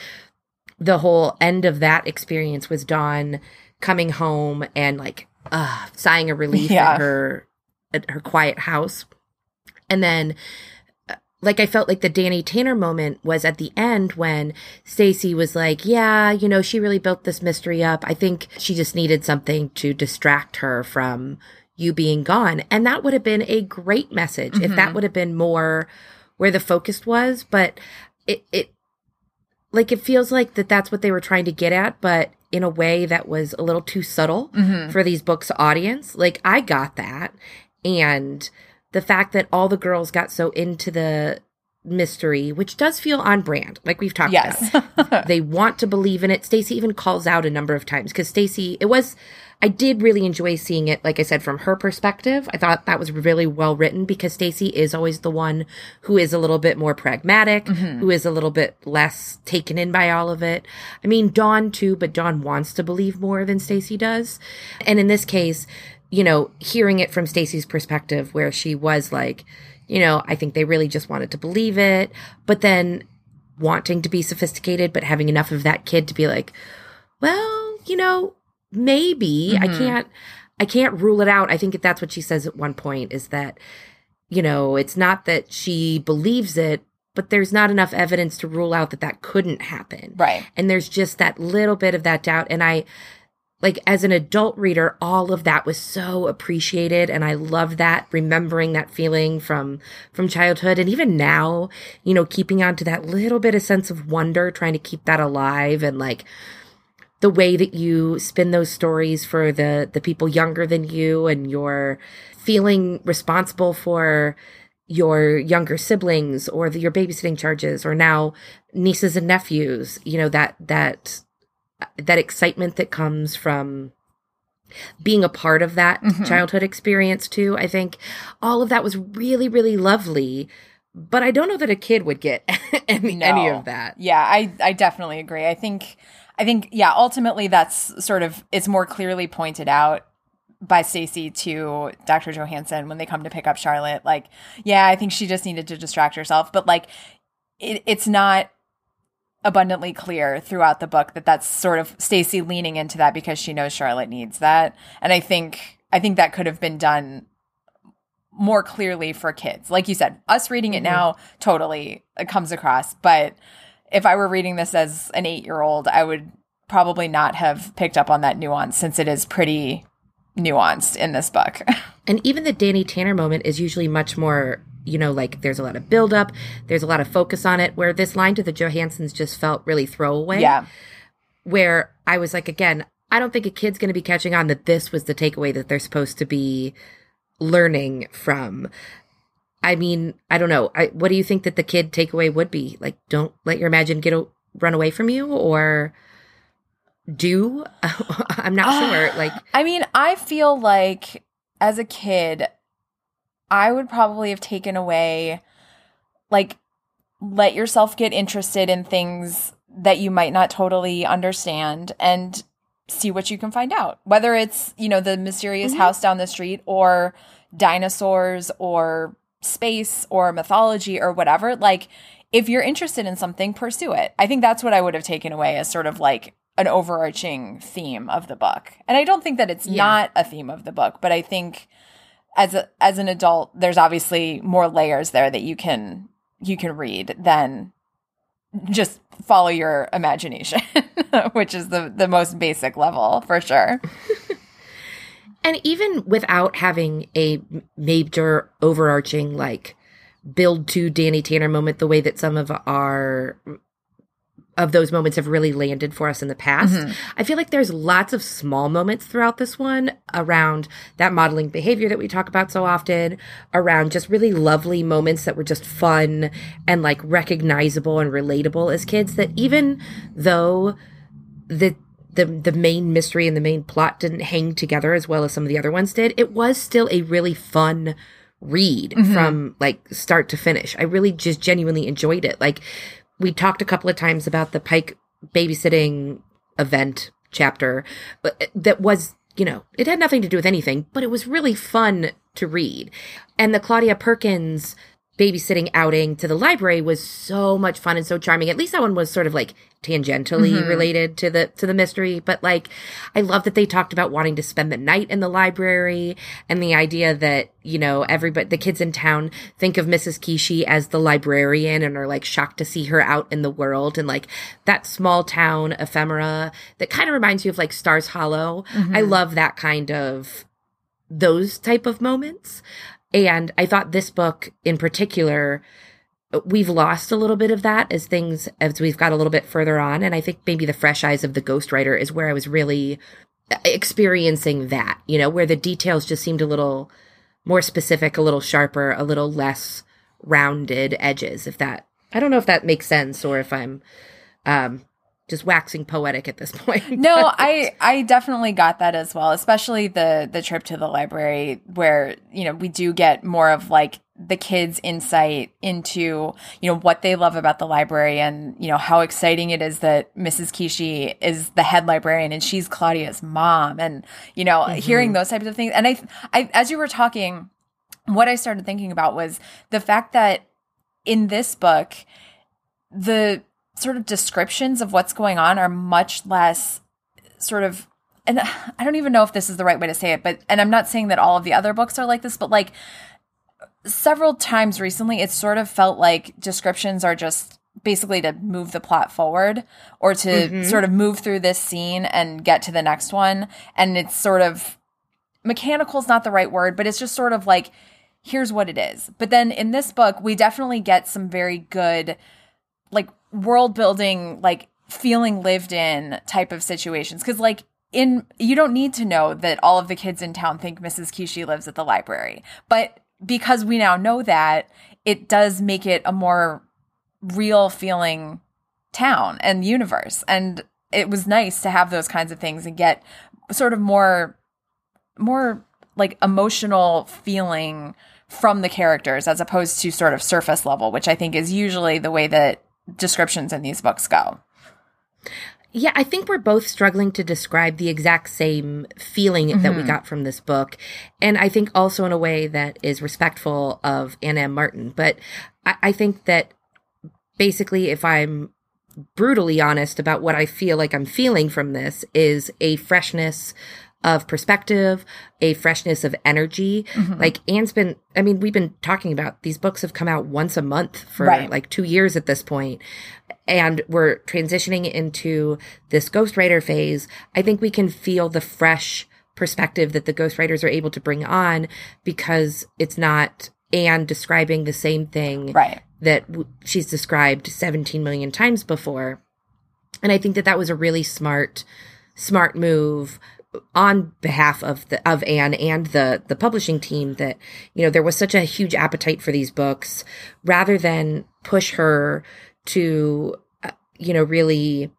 [SPEAKER 1] the whole end of that experience was Dawn coming home and like uh sighing a relief yeah. at her at her quiet house and then like I felt like the Danny Tanner moment was at the end when Stacey was like, "Yeah, you know, she really built this mystery up. I think she just needed something to distract her from you being gone." And that would have been a great message mm-hmm. if that mm-hmm. would have been more where the focus was, but it it like it feels like that that's what they were trying to get at, but in a way that was a little too subtle mm-hmm. for these books audience. Like I got that and the fact that all the girls got so into the mystery, which does feel on brand, like we've talked yes. about. they want to believe in it. Stacey even calls out a number of times because Stacey, it was, I did really enjoy seeing it, like I said, from her perspective. I thought that was really well written because Stacey is always the one who is a little bit more pragmatic, mm-hmm. who is a little bit less taken in by all of it. I mean, Dawn too, but Dawn wants to believe more than Stacey does. And in this case, you know, hearing it from Stacey's perspective where she was like, you know, I think they really just wanted to believe it, but then wanting to be sophisticated, but having enough of that kid to be like, well, you know, maybe mm-hmm. I can't, I can't rule it out. I think that's what she says at one point is that, you know, it's not that she believes it, but there's not enough evidence to rule out that that couldn't happen.
[SPEAKER 2] Right.
[SPEAKER 1] And there's just that little bit of that doubt. And I, like as an adult reader, all of that was so appreciated. And I love that, remembering that feeling from, from childhood. And even now, you know, keeping on to that little bit of sense of wonder, trying to keep that alive and like, the way that you spin those stories for the the people younger than you and you're feeling responsible for your younger siblings or the, your babysitting charges or now nieces and nephews you know that that that excitement that comes from being a part of that mm-hmm. childhood experience too. I think all of that was really, really lovely. But I don't know that a kid would get any, no. any of that.
[SPEAKER 2] Yeah, I, I definitely agree. I think I think yeah, ultimately that's sort of it's more clearly pointed out by Stacey to Dr. Johanssen when they come to pick up Charlotte. Like, yeah, I think she just needed to distract herself, but like it, it's not abundantly clear throughout the book that that's sort of Stacey leaning into that because she knows Charlotte needs that. And I think I think that could have been done more clearly for kids. Like you said, us reading it mm-hmm. now totally it comes across, but if I were reading this as an 8-year-old, I would probably not have picked up on that nuance since it is pretty nuanced in this book.
[SPEAKER 1] and even the Danny Tanner moment is usually much more you know, like there's a lot of buildup, there's a lot of focus on it, where this line to the Johanssens just felt really throwaway.
[SPEAKER 2] Yeah.
[SPEAKER 1] Where I was like, again, I don't think a kid's going to be catching on that this was the takeaway that they're supposed to be learning from. I mean, I don't know. I, what do you think that the kid takeaway would be? Like, don't let your imagine get a, run away from you, or do? I'm not sure. Like,
[SPEAKER 2] I mean, I feel like as a kid, I would probably have taken away like let yourself get interested in things that you might not totally understand and see what you can find out. Whether it's, you know, the mysterious mm-hmm. house down the street or dinosaurs or space or mythology or whatever, like if you're interested in something, pursue it. I think that's what I would have taken away as sort of like an overarching theme of the book. And I don't think that it's yeah. not a theme of the book, but I think as a, as an adult, there's obviously more layers there that you can you can read than just follow your imagination, which is the the most basic level for sure.
[SPEAKER 1] and even without having a major overarching like build to Danny Tanner moment the way that some of our of those moments have really landed for us in the past. Mm-hmm. I feel like there's lots of small moments throughout this one around that modeling behavior that we talk about so often, around just really lovely moments that were just fun and like recognizable and relatable as kids that even though the the the main mystery and the main plot didn't hang together as well as some of the other ones did, it was still a really fun read mm-hmm. from like start to finish. I really just genuinely enjoyed it. Like we talked a couple of times about the Pike babysitting event chapter, but that was, you know, it had nothing to do with anything, but it was really fun to read. And the Claudia Perkins babysitting outing to the library was so much fun and so charming. At least that one was sort of like tangentially mm-hmm. related to the to the mystery, but like I love that they talked about wanting to spend the night in the library and the idea that, you know, everybody the kids in town think of Mrs. Kishi as the librarian and are like shocked to see her out in the world and like that small town ephemera that kind of reminds you of like Stars Hollow. Mm-hmm. I love that kind of those type of moments. And I thought this book in particular, we've lost a little bit of that as things, as we've got a little bit further on. And I think maybe the fresh eyes of the ghostwriter is where I was really experiencing that, you know, where the details just seemed a little more specific, a little sharper, a little less rounded edges. If that, I don't know if that makes sense or if I'm, um, just waxing poetic at this point.
[SPEAKER 2] no, I I definitely got that as well, especially the the trip to the library where, you know, we do get more of like the kids insight into, you know, what they love about the library and, you know, how exciting it is that Mrs. Kishi is the head librarian and she's Claudia's mom and, you know, mm-hmm. hearing those types of things. And I I as you were talking, what I started thinking about was the fact that in this book the sort of descriptions of what's going on are much less sort of and I don't even know if this is the right way to say it, but and I'm not saying that all of the other books are like this, but like several times recently it sort of felt like descriptions are just basically to move the plot forward or to mm-hmm. sort of move through this scene and get to the next one and it's sort of mechanical is not the right word, but it's just sort of like here's what it is. But then in this book, we definitely get some very good like world building, like feeling lived in type of situations. Cause like in, you don't need to know that all of the kids in town think Mrs. Kishi lives at the library. But because we now know that, it does make it a more real feeling town and universe. And it was nice to have those kinds of things and get sort of more, more like emotional feeling from the characters as opposed to sort of surface level, which I think is usually the way that descriptions in these books go.
[SPEAKER 1] Yeah, I think we're both struggling to describe the exact same feeling mm-hmm. that we mm-hmm. got from this book. And I think also in a way that is respectful of Ann M. Martin. But I, I think that basically, if I'm brutally honest about what I feel like I'm feeling from this, is a freshness of perspective, a freshness of energy. Mm-hmm. Like Anne's been, I mean, we've been talking about these books have come out once a month for right. like two years at this point, and we're transitioning into this ghostwriter phase. I think we can feel the fresh perspective that the ghostwriters are able to bring on because it's not Anne describing the same thing
[SPEAKER 2] right.
[SPEAKER 1] that w- she's described 17 million times before. And I think that that was a really smart, smart move on behalf of the of Anne and the the publishing team that you know there was such a huge appetite for these books rather than push her to uh, you know really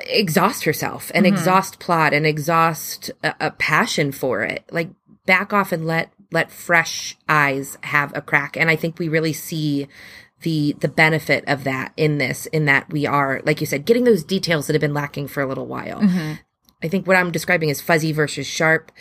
[SPEAKER 1] exhaust herself and mm-hmm. exhaust plot and exhaust a, a passion for it like back off and let let fresh eyes have a crack and i think we really see the the benefit of that in this in that we are like you said getting those details that have been lacking for a little while mm-hmm. I think what I'm describing is fuzzy versus sharp.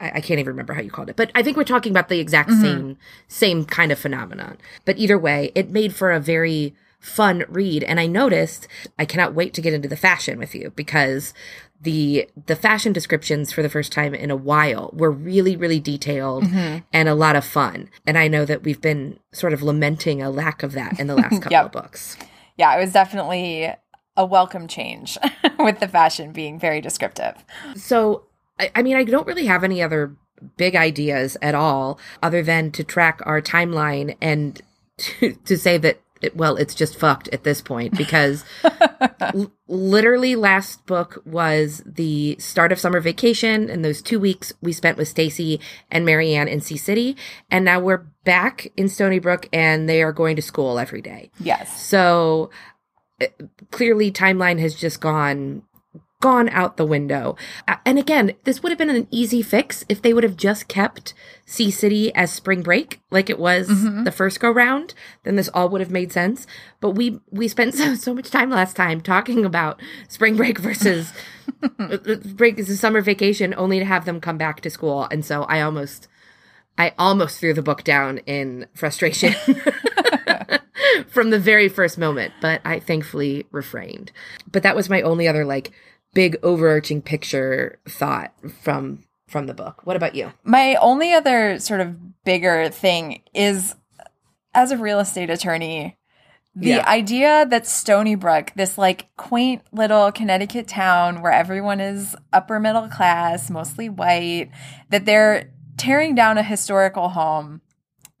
[SPEAKER 1] I, I, can't even remember how you called it, but I think we're talking about the exact mm-hmm. same same kind of phenomenon. But either way, it made for a very fun read. And I noticed I cannot wait to get into the fashion with you because the the fashion descriptions for the first time in a while were really really detailed
[SPEAKER 2] Mm-hmm.
[SPEAKER 1] and a lot of fun. And I know that we've been sort of lamenting a lack of that in the last couple
[SPEAKER 2] Yep.
[SPEAKER 1] of books.
[SPEAKER 2] Yeah, it was definitely a welcome change with the fashion being very descriptive.
[SPEAKER 1] So, I, I mean, I don't really have any other big ideas at all other than to track our timeline and to, to say that, it, well, it's just fucked at this point because l- literally last book was the start of summer vacation and those two weeks we spent with Stacey and Mary Anne in Sea City. And now we're back in Stoneybrook and they are going to school every day.
[SPEAKER 2] Yes.
[SPEAKER 1] So clearly timeline has just gone gone out the window. And again, this would have been an easy fix if they would have just kept Sea City as spring break like it was mm-hmm. the first go round, then this all would have made sense. But we we spent so, so much time last time talking about spring break versus break is a summer vacation only to have them come back to school. And so I almost I almost threw the book down in frustration from the very first moment, but I thankfully refrained. But that was my only other like big overarching picture thought from from the book. What about you?
[SPEAKER 2] My only other sort of bigger thing is as a real estate attorney, the
[SPEAKER 1] Yeah.
[SPEAKER 2] idea that Stoneybrook, this like quaint little Connecticut town where everyone is upper middle class, mostly white, that they're tearing down a historical home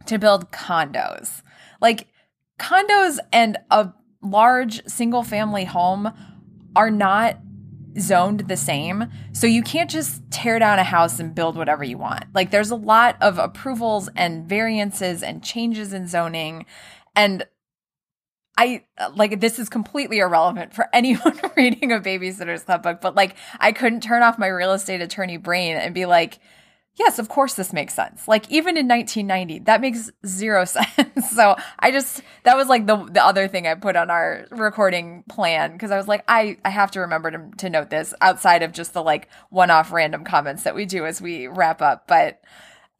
[SPEAKER 2] to build condos. Like condos and a large single family home are not zoned the same. So you can't just tear down a house and build whatever you want. Like there's a lot of approvals and variances and changes in zoning. And I like this is completely irrelevant for anyone reading a babysitter's club book, but like I couldn't turn off my real estate attorney brain and be like, yes, of course this makes sense. Like even in 1990, that makes zero sense. so I just that was like the the other thing I put on our recording plan because I was like, I I have to remember to to note this outside of just the like one off random comments that we do as we wrap up. But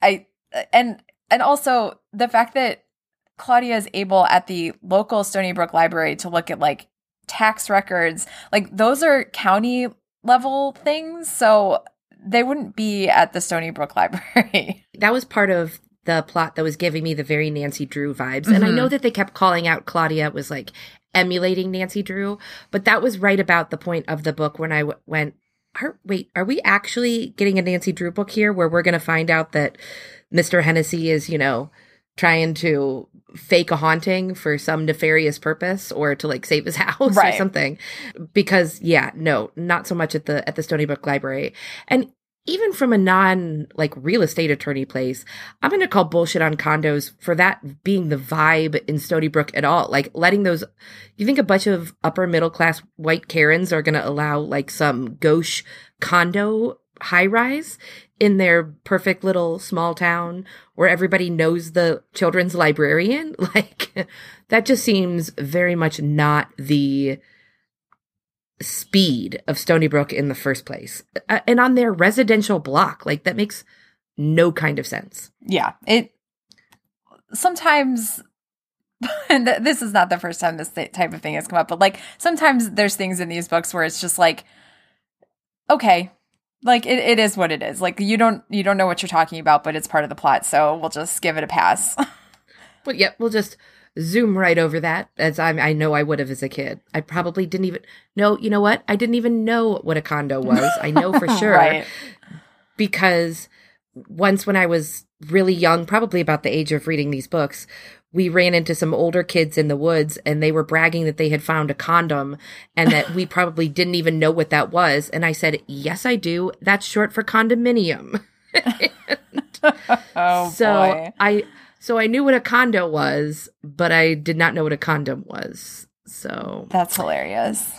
[SPEAKER 2] I and and also the fact that Claudia is able at the local Stoneybrook Library to look at like tax records, like those are county level things. So they wouldn't be at the Stoneybrook Library.
[SPEAKER 1] That was part of the plot that was giving me the very Nancy Drew vibes. And I mm-hmm. know that they kept calling out Claudia was like emulating Nancy Drew, but that was right about the point of the book when I w- went, are, wait, are we actually getting a Nancy Drew book here where we're going to find out that Mr. Hennessy is, you know, trying to fake a haunting for some nefarious purpose or to like save his house
[SPEAKER 2] Right.
[SPEAKER 1] or something because yeah no not so much at the at the stoneybrook library and even from a non like real estate attorney place i'm going to call bullshit on condos for that being the vibe in stoneybrook at all. Like letting those you think a bunch of upper middle class white karens are going to allow like some gauche condo high rise in their perfect little small town where everybody knows the children's librarian? Like that just seems very much not the speed of Stoneybrook in the first place. Uh, and on their residential block, like that makes no kind of sense.
[SPEAKER 2] Yeah, it sometimes. And th- this is not the first time this th- type of thing has come up, but like sometimes there's things in these books where it's just like, okay, like it, it is what it is. Like you don't you don't know what you're talking about, but it's part of the plot, so we'll just give it a pass.
[SPEAKER 1] But yep, we'll just zoom right over that as I I know I would have as a kid. I probably didn't even know, you know what? I didn't even know what a condo was. I know for sure
[SPEAKER 2] right.
[SPEAKER 1] because once when I was really young, probably about the age of reading these books, we ran into some older kids in the woods and they were bragging that they had found a condom and that we probably didn't even know what that was. And I said, Yes, I do. That's short for condominium.
[SPEAKER 2] Oh
[SPEAKER 1] so
[SPEAKER 2] boy.
[SPEAKER 1] I so I knew what a condo was, but I did not know what a condom was. So
[SPEAKER 2] That's hilarious.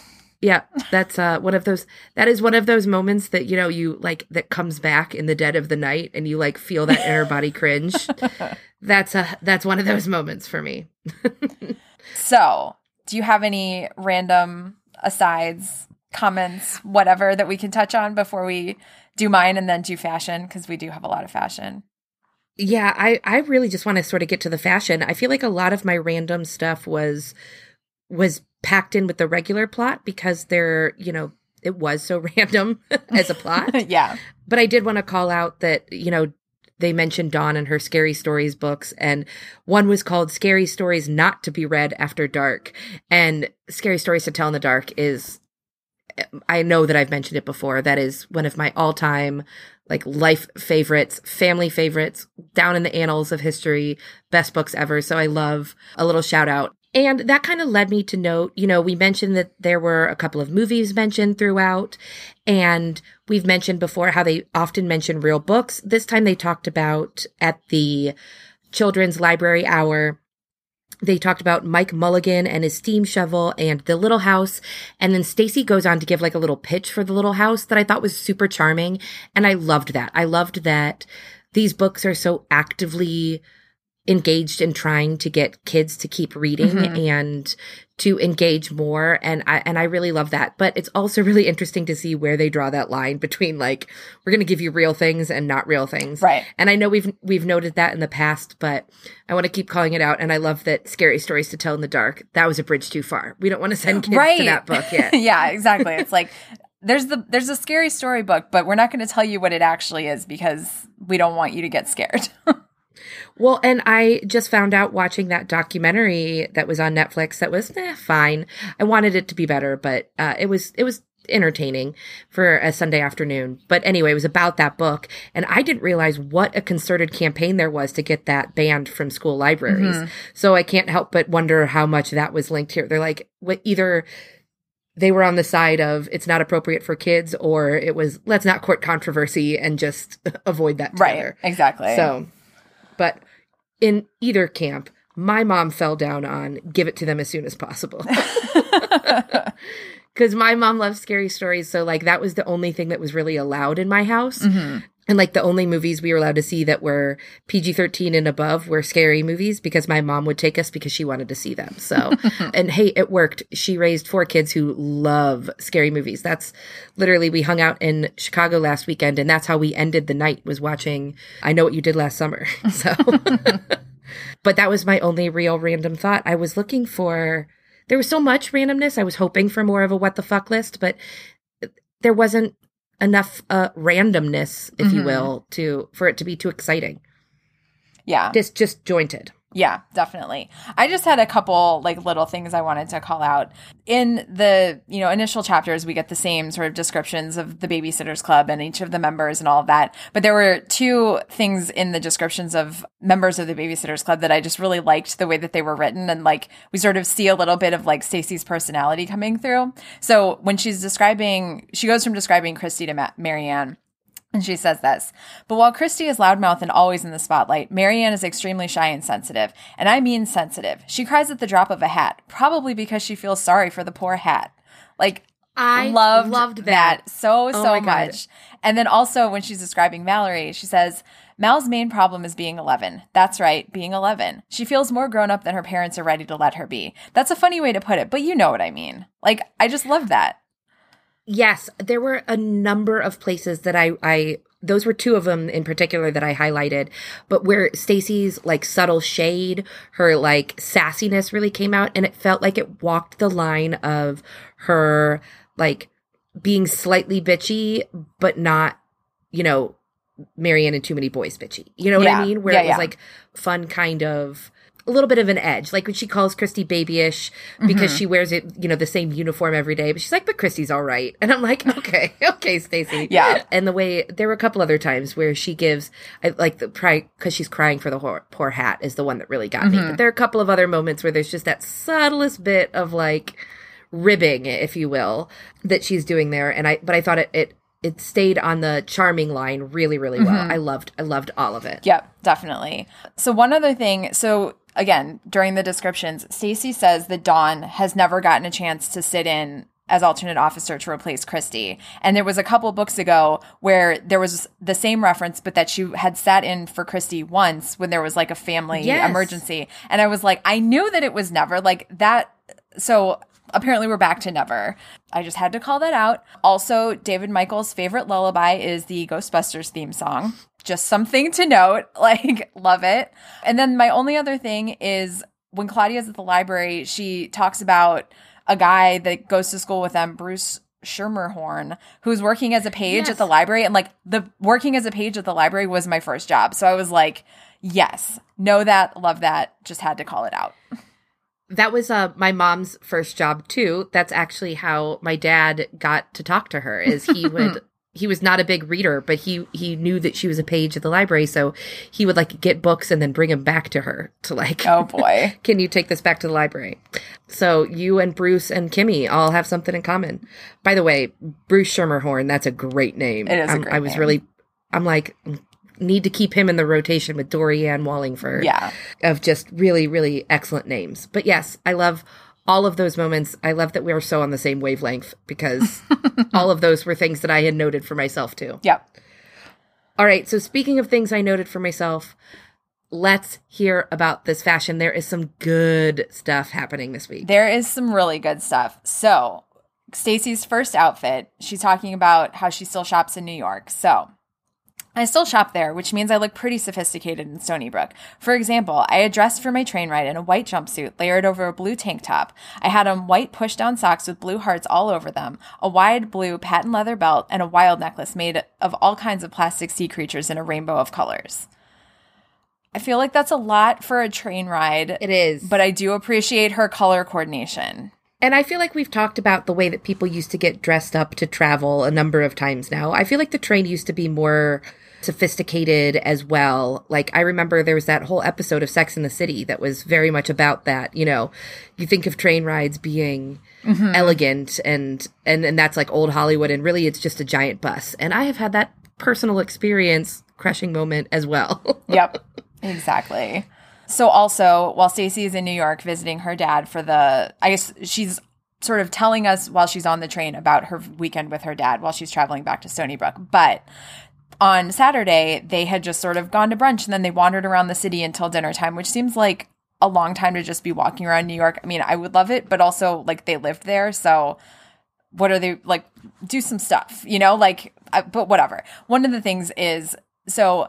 [SPEAKER 1] yeah, that's uh one of those that is one of those moments that you know you like that comes back in the dead of the night and you like feel that inner body cringe. That's a that's one of those moments for me.
[SPEAKER 2] So, do you have any random asides, comments, whatever that we can touch on before we do mine and then do fashion? Because we do have a lot of fashion.
[SPEAKER 1] Yeah, I I really just want to sort of get to the fashion. I feel like a lot of my random stuff was was packed in with the regular plot because they're, you know, it was so random as a plot.
[SPEAKER 2] yeah.
[SPEAKER 1] But I did want to call out that, you know, they mentioned Dawn and her Scary Stories books, and one was called Scary Stories Not to Be Read After Dark. And Scary Stories to Tell in the Dark is, I know that I've mentioned it before. That is one of my all time, like, life favorites, family favorites, down in the annals of history, best books ever. So I love a little shout out and that kind of led me to note, you know, we mentioned that there were a couple of movies mentioned throughout, and we've mentioned before how they often mention real books. This time they talked about at the Children's Library Hour, they talked about Mike Mulligan and his steam shovel and the little house. And then Stacy goes on to give like a little pitch for the little house that I thought was super charming. And I loved that. I loved that these books are so actively engaged in trying to get kids to keep reading mm-hmm. and to engage more and I and I really love that. But it's also really interesting to see where they draw that line between like we're going to give you real things and not real things.
[SPEAKER 2] Right.
[SPEAKER 1] And I know we've we've noted that in the past, but I want to keep calling it out and I love that scary stories to tell in the dark. That was a bridge too far. We don't want to send kids right. to that book yet.
[SPEAKER 2] yeah, exactly. It's like there's the there's a scary story book, but we're not going to tell you what it actually is because we don't want you to get scared.
[SPEAKER 1] Well, and I just found out watching that documentary that was on Netflix that was eh, fine. I wanted it to be better, but uh, it was it was entertaining for a Sunday afternoon. But anyway, it was about that book, and I didn't realize what a concerted campaign there was to get that banned from school libraries. Mm-hmm. So I can't help but wonder how much that was linked here. They're like, what either they were on the side of it's not appropriate for kids or it was let's not court controversy and just avoid that together.
[SPEAKER 2] Right, exactly.
[SPEAKER 1] So but in either camp, my mom fell down on give it to them as soon as possible. Because my mom loves scary stories. So, like, that was the only thing that was really allowed in my house. Mm-hmm. And like the only movies we were allowed to see that were PG 13 and above were scary movies because my mom would take us because she wanted to see them. So, and hey, it worked. She raised four kids who love scary movies. That's literally, we hung out in Chicago last weekend and that's how we ended the night was watching I Know What You Did Last Summer. So, but that was my only real random thought. I was looking for, there was so much randomness. I was hoping for more of a what the fuck list, but there wasn't enough uh, randomness, if mm-hmm. you will, to for it to be too exciting.
[SPEAKER 2] Yeah,
[SPEAKER 1] just disjointed.
[SPEAKER 2] Yeah, definitely. I just had a couple like little things I wanted to call out. In the, you know, initial chapters we get the same sort of descriptions of the babysitters club and each of the members and all of that. But there were two things in the descriptions of members of the babysitters club that I just really liked the way that they were written and like we sort of see a little bit of like Stacey's personality coming through. So when she's describing she goes from describing Kristy to Ma- Mary Anne and she says this, but while Kristy is loudmouth and always in the spotlight, Mary Anne is extremely shy and sensitive. And I mean sensitive. She cries at the drop of a hat, probably because she feels sorry for the poor hat. Like, I loved, loved that. that so, oh so much. And then also when she's describing Mallory, she says, Mal's main problem is being 11. That's right, being 11. She feels more grown up than her parents are ready to let her be. That's a funny way to put it, but you know what I mean. Like, I just love that.
[SPEAKER 1] Yes, there were a number of places that I I those were two of them in particular that I highlighted, but where Stacey's like subtle shade, her like sassiness really came out and it felt like it walked the line of her like being slightly bitchy but not, you know, Mary Anne and too many boys bitchy. You know what yeah. I mean? Where yeah, it was yeah. like fun kind of a little bit of an edge. Like when she calls Kristy babyish because mm-hmm. she wears it, you know, the same uniform every day. But she's like, but Kristy's all right. And I'm like, okay, okay, Stacey.
[SPEAKER 2] Yeah.
[SPEAKER 1] And the way there were a couple other times where she gives, I, like the cry because she's crying for the poor, poor hat is the one that really got mm-hmm. me. But there are a couple of other moments where there's just that subtlest bit of like ribbing, if you will, that she's doing there. And I, but I thought it, it it stayed on the charming line really really well. Mm-hmm. I loved I loved all of it.
[SPEAKER 2] Yep, definitely. So one other thing, so again, during the descriptions, Stacey says that Dawn has never gotten a chance to sit in as alternate officer to replace Kristy. And there was a couple books ago where there was the same reference, but that she had sat in for Kristy once when there was like a family yes. emergency. And I was like, I knew that it was never like that. So apparently we're back to never. I just had to call that out. Also, David Michael's favorite lullaby is the Ghostbusters theme song just something to note. Like, love it. And then my only other thing is when Claudia's at the library, she talks about a guy that goes to school with them, Bruce Schermerhorn, who's working as a page
[SPEAKER 1] Yes.
[SPEAKER 2] at the library. And like the working as a page at the library was my first job. So I was like, yes, know that, love that, just had to call it out.
[SPEAKER 1] That was uh, my mom's first job too. That's actually how my dad got to talk to her. Is he would he was not a big reader, but he he knew that she was a page at the library, so he would like get books and then bring them back to her to like.
[SPEAKER 2] Oh boy.
[SPEAKER 1] Can you take this back to the library? So you and Bruce and Kimmy all have something in common. By the way, Bruce Schermerhorn, that's a great name.
[SPEAKER 2] It is a
[SPEAKER 1] I'm-
[SPEAKER 2] great
[SPEAKER 1] I was
[SPEAKER 2] name.
[SPEAKER 1] really, I'm like, need to keep him in the rotation with Dory Ann Wallingford
[SPEAKER 2] yeah.
[SPEAKER 1] of just really, really excellent names. But yes, I love all of those moments. I love that we are so on the same wavelength because all of those were things that I had noted for myself too.
[SPEAKER 2] Yep.
[SPEAKER 1] All right. So speaking of things I noted for myself, let's hear about this fashion. There is some good stuff happening this week.
[SPEAKER 2] There is some really good stuff. So, Stacey's first outfit, she's talking about how she still shops in New York. So, I still shop there, which means I look pretty sophisticated in Stoneybrook. For example, I had dressed for my train ride in a white jumpsuit layered over a blue tank top. I had on white push down socks with blue hearts all over them, a wide blue patent leather belt, and a wild necklace made of all kinds of plastic sea creatures in a rainbow of colors. I feel like that's a lot for a train ride,
[SPEAKER 1] It is.
[SPEAKER 2] but I do appreciate her color coordination.
[SPEAKER 1] And I feel like we've talked about the way that people used to get dressed up to travel a number of times now. I feel like the train used to be more sophisticated as well. Like I remember there was that whole episode of Sex in the City that was very much about that, you know. You think of train rides being mm-hmm. elegant and and and that's like old Hollywood and really it's just a giant bus. And I have had that personal experience crushing moment as well.
[SPEAKER 2] Yep, exactly. So also, while Stacey is in New York visiting her dad for the, I guess she's sort of telling us while she's on the train about her weekend with her dad while she's traveling back to Stoneybrook. But on Saturday, they had just sort of gone to brunch and then they wandered around the city until dinner time, which seems like a long time to just be walking around New York. I mean, I would love it, but also like they lived there, so what are they like do some stuff you know like I, but whatever one of the things is so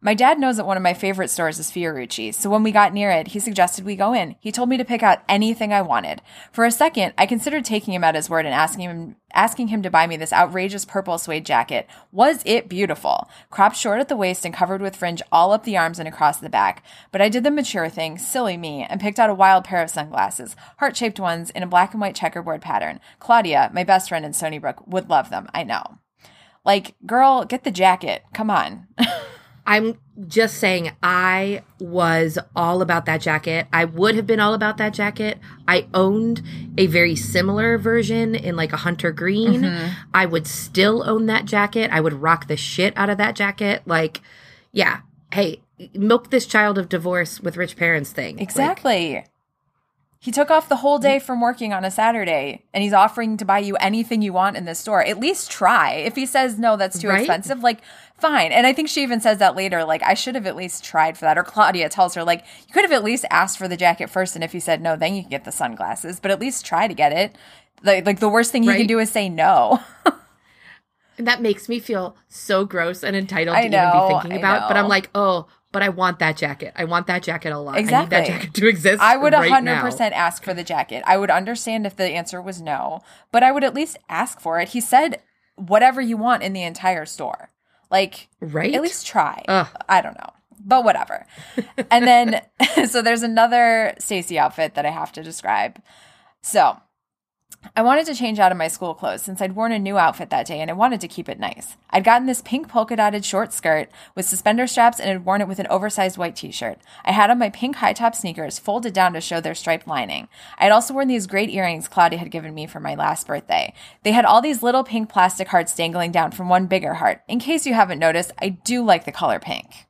[SPEAKER 2] my dad knows that one of my favorite stores is Fiorucci. So when we got near it, he suggested we go in. He told me to pick out anything I wanted. For a second, I considered taking him at his word and asking him asking him to buy me this outrageous purple suede jacket. Was it beautiful? Cropped short at the waist and covered with fringe all up the arms and across the back. But I did the mature thing, silly me, and picked out a wild pair of sunglasses, heart-shaped ones in a black and white checkerboard pattern. Claudia, my best friend in Stoneybrook, would love them. I know. Like, girl, get the jacket. Come on.
[SPEAKER 1] I'm just saying, I was all about that jacket. I would have been all about that jacket. I owned a very similar version in like a hunter green. Mm-hmm. I would still own that jacket. I would rock the shit out of that jacket. Like, yeah, hey, milk this child of divorce with rich parents thing. Like,
[SPEAKER 2] Exactly. He took off the whole day mm. from working on a Saturday and he's offering to buy you anything you want in this store. At least try. If he says no, that's too
[SPEAKER 1] Right?
[SPEAKER 2] expensive, like fine. And I think she even says that later, like I should have at least tried for that. Or Claudia tells her, like, you could have at least asked for the jacket first, and if he said no, then you can get the sunglasses. But at least try to get it. Like, like the worst thing he can do is say no.
[SPEAKER 1] And that makes me feel so gross and entitled
[SPEAKER 2] I
[SPEAKER 1] to
[SPEAKER 2] know,
[SPEAKER 1] even be thinking about. But I'm like, oh, but I want that jacket. I want that jacket a lot. I need that jacket to exist.
[SPEAKER 2] I would
[SPEAKER 1] right
[SPEAKER 2] 100%
[SPEAKER 1] now.
[SPEAKER 2] ask for the jacket. I would understand if the answer was no, but I would at least ask for it. He said whatever you want in the entire store. Like,
[SPEAKER 1] Right?
[SPEAKER 2] at least try.
[SPEAKER 1] Ugh.
[SPEAKER 2] I don't know. But whatever. and then so there's another Stacy outfit that I have to describe. So, I wanted to change out of my school clothes since I'd worn a new outfit that day and I wanted to keep it nice. I'd gotten this pink polka dotted short skirt with suspender straps and had worn it with an oversized white t shirt. I had on my pink high top sneakers folded down to show their striped lining. I had also worn these great earrings Claudia had given me for my last birthday. They had all these little pink plastic hearts dangling down from one bigger heart. In case you haven't noticed, I do like the color pink.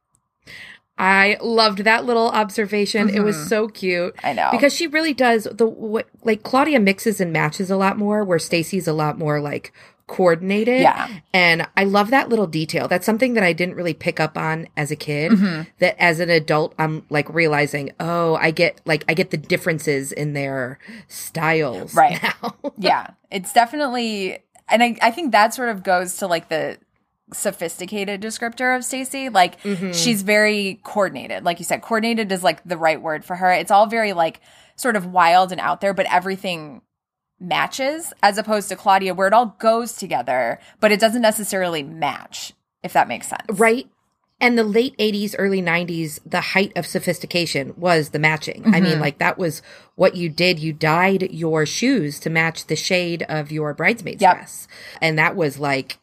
[SPEAKER 1] I loved that little observation. It was so cute.
[SPEAKER 2] Mm-hmm. I know.
[SPEAKER 1] because she really does the what like Claudia mixes and matches a lot more, where Stacey's a lot more like coordinated.
[SPEAKER 2] Yeah.
[SPEAKER 1] and I love that little detail. That's something that I didn't really pick up on as a kid.
[SPEAKER 2] Mm-hmm.
[SPEAKER 1] That as an adult, I'm like realizing, oh, I get like I get the differences in their styles.
[SPEAKER 2] Right.
[SPEAKER 1] now.
[SPEAKER 2] yeah, it's definitely, and I, I think that sort of goes to like the sophisticated descriptor of Stacey. Like
[SPEAKER 1] Mm-hmm.
[SPEAKER 2] she's very coordinated. Like you said, coordinated is like the right word for her. It's all very like sort of wild and out there, but everything matches as opposed to Claudia where it all goes together, but it doesn't necessarily match, if that makes sense.
[SPEAKER 1] Right. And the late 80s, early 90s, the height of sophistication was the matching. I mean, like that was what you did. You dyed your shoes to match the shade of your bridesmaid's
[SPEAKER 2] Yep.
[SPEAKER 1] dress. And that was like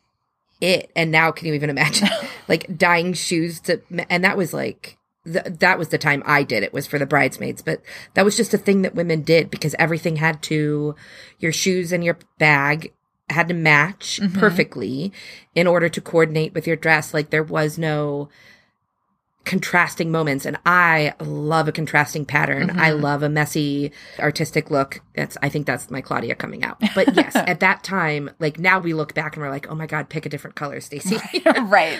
[SPEAKER 1] it. And now can you even imagine like dyeing shoes to, and that was like, th- that was the time I did it was for the bridesmaids, but that was just a thing that women did because everything had to, your shoes and your bag had to match mm-hmm. perfectly in order to coordinate with your dress. Like there was no contrasting moments. And I love a contrasting pattern. I mm-hmm. love a messy artistic look. That's, I think that's my Claudia coming out. But yes, at that time, like now we look back and we're like, oh my God, pick a different color, Stacey.
[SPEAKER 2] right.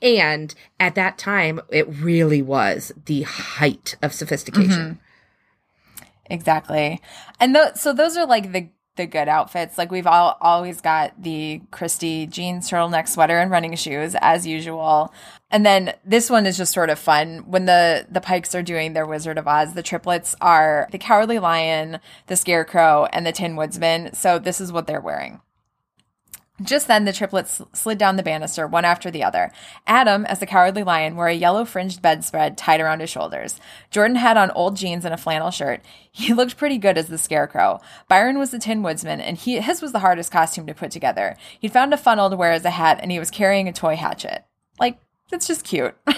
[SPEAKER 1] and at that time, it really was the height of sophistication. Mm-hmm.
[SPEAKER 2] Exactly. And th- so those are like the the good outfits. Like we've all always got the Kristy jeans, turtleneck sweater, and running shoes as usual. And then this one is just sort of fun. When the the Pikes are doing their Wizard of Oz, the triplets are the Cowardly Lion, the Scarecrow, and the Tin Woodsman. So this is what they're wearing. Just then, the triplets slid down the banister, one after the other. Adam, as the cowardly lion, wore a yellow fringed bedspread tied around his shoulders. Jordan had on old jeans and a flannel shirt. He looked pretty good as the scarecrow. Byron was the tin woodsman, and he, his was the hardest costume to put together. He'd found a funnel to wear as a hat, and he was carrying a toy hatchet. Like, it's just cute.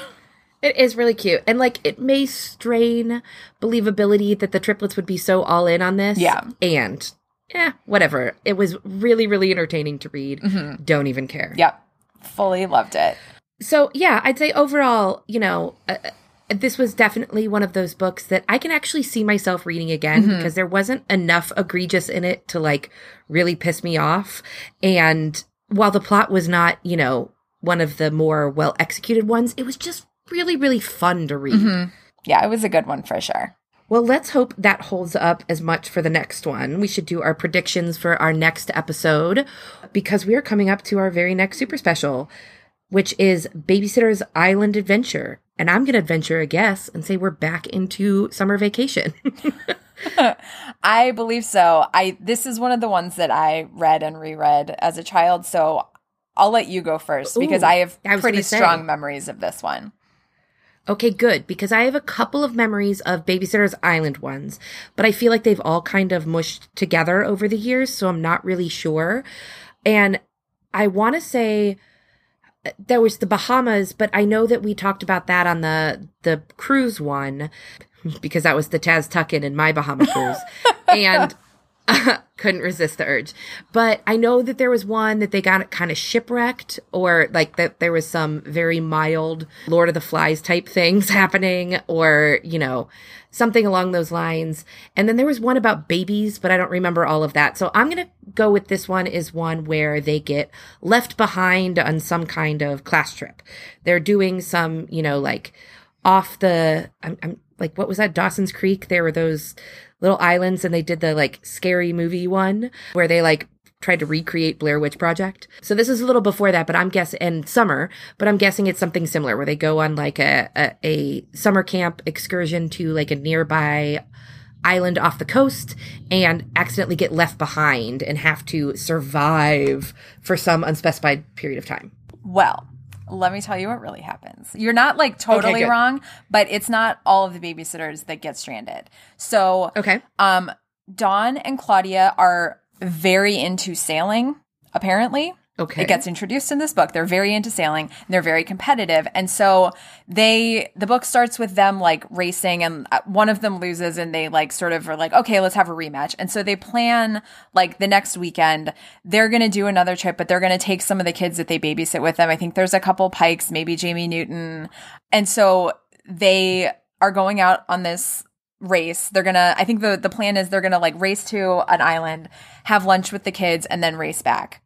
[SPEAKER 1] It is really cute. And like it may strain believability that the triplets would be so all in on this.
[SPEAKER 2] Yeah.
[SPEAKER 1] And yeah, whatever. It was really, really entertaining to read. Don't even care.
[SPEAKER 2] yep. Fully loved it.
[SPEAKER 1] So yeah, I'd say overall, you know, uh, uh, this was definitely one of those books that I can actually see myself reading again because there wasn't enough egregious in it to like really piss me off. And while the plot was not, you know, one of the more well executed ones, it was just really, really fun to read.
[SPEAKER 2] Yeah, it was a good one for sure.
[SPEAKER 1] Well, let's hope that holds up as much for the next one. We should do our predictions for our next episode because we are coming up to our very next super special, which is Babysitter's Island Adventure. And I'm going to adventure a guess and say we're back into summer vacation.
[SPEAKER 2] I believe so. I this is one of the ones that I read and reread as a child, so I'll let you go first because
[SPEAKER 1] Ooh,
[SPEAKER 2] I have
[SPEAKER 1] I
[SPEAKER 2] pretty
[SPEAKER 1] gonna say.
[SPEAKER 2] strong memories of this one.
[SPEAKER 1] Okay, good, because I have a couple of memories of Babysitter's Island ones, but I feel like they've all kind of mushed together over the years, so I'm not really sure. And I want to say uh, there was the Bahamas, but I know that we talked about that on the the cruise one because that was the Taz Tuckin in my Bahama cruise, and couldn't resist the urge. But I know that there was one that they got kind of shipwrecked, or like that there was some very mild Lord of the Flies type things happening, or you know something along those lines. And then there was one about babies, but I don't remember all of that. So I'm going to go with this one is one where they get left behind on some kind of class trip. They're doing some, you know, like off the, I'm, I'm like, what was that? Dawson's Creek. There were those little islands and they did the like scary movie one where they like tried to recreate Blair Witch Project. So this is a little before that, but I'm guessing in summer, but I'm guessing it's something similar where they go on like a, a, a summer camp excursion to like a nearby island off the coast and accidentally get left behind and have to survive for some unspecified period of time.
[SPEAKER 2] Well, let me tell you what really happens. You're not like totally
[SPEAKER 1] good.
[SPEAKER 2] wrong, but it's not all of the babysitters that get stranded. So,
[SPEAKER 1] Okay.
[SPEAKER 2] um, Dawn and Claudia are very into sailing, apparently.
[SPEAKER 1] Okay.
[SPEAKER 2] It gets introduced in this book. They're very into sailing. They're very competitive. And so they, the book starts with them like racing and uh, one of them loses and they like sort of are like, okay, let's have a rematch. And so they plan like the next weekend, they're going to do another trip, but they're going to take some of the kids that they babysit with them. I think there's a couple Pikes, maybe Jamie Newton. And so they are going out on this race. They're gonna I think the the plan is they're gonna like race to an island, have lunch with the kids, and then race back.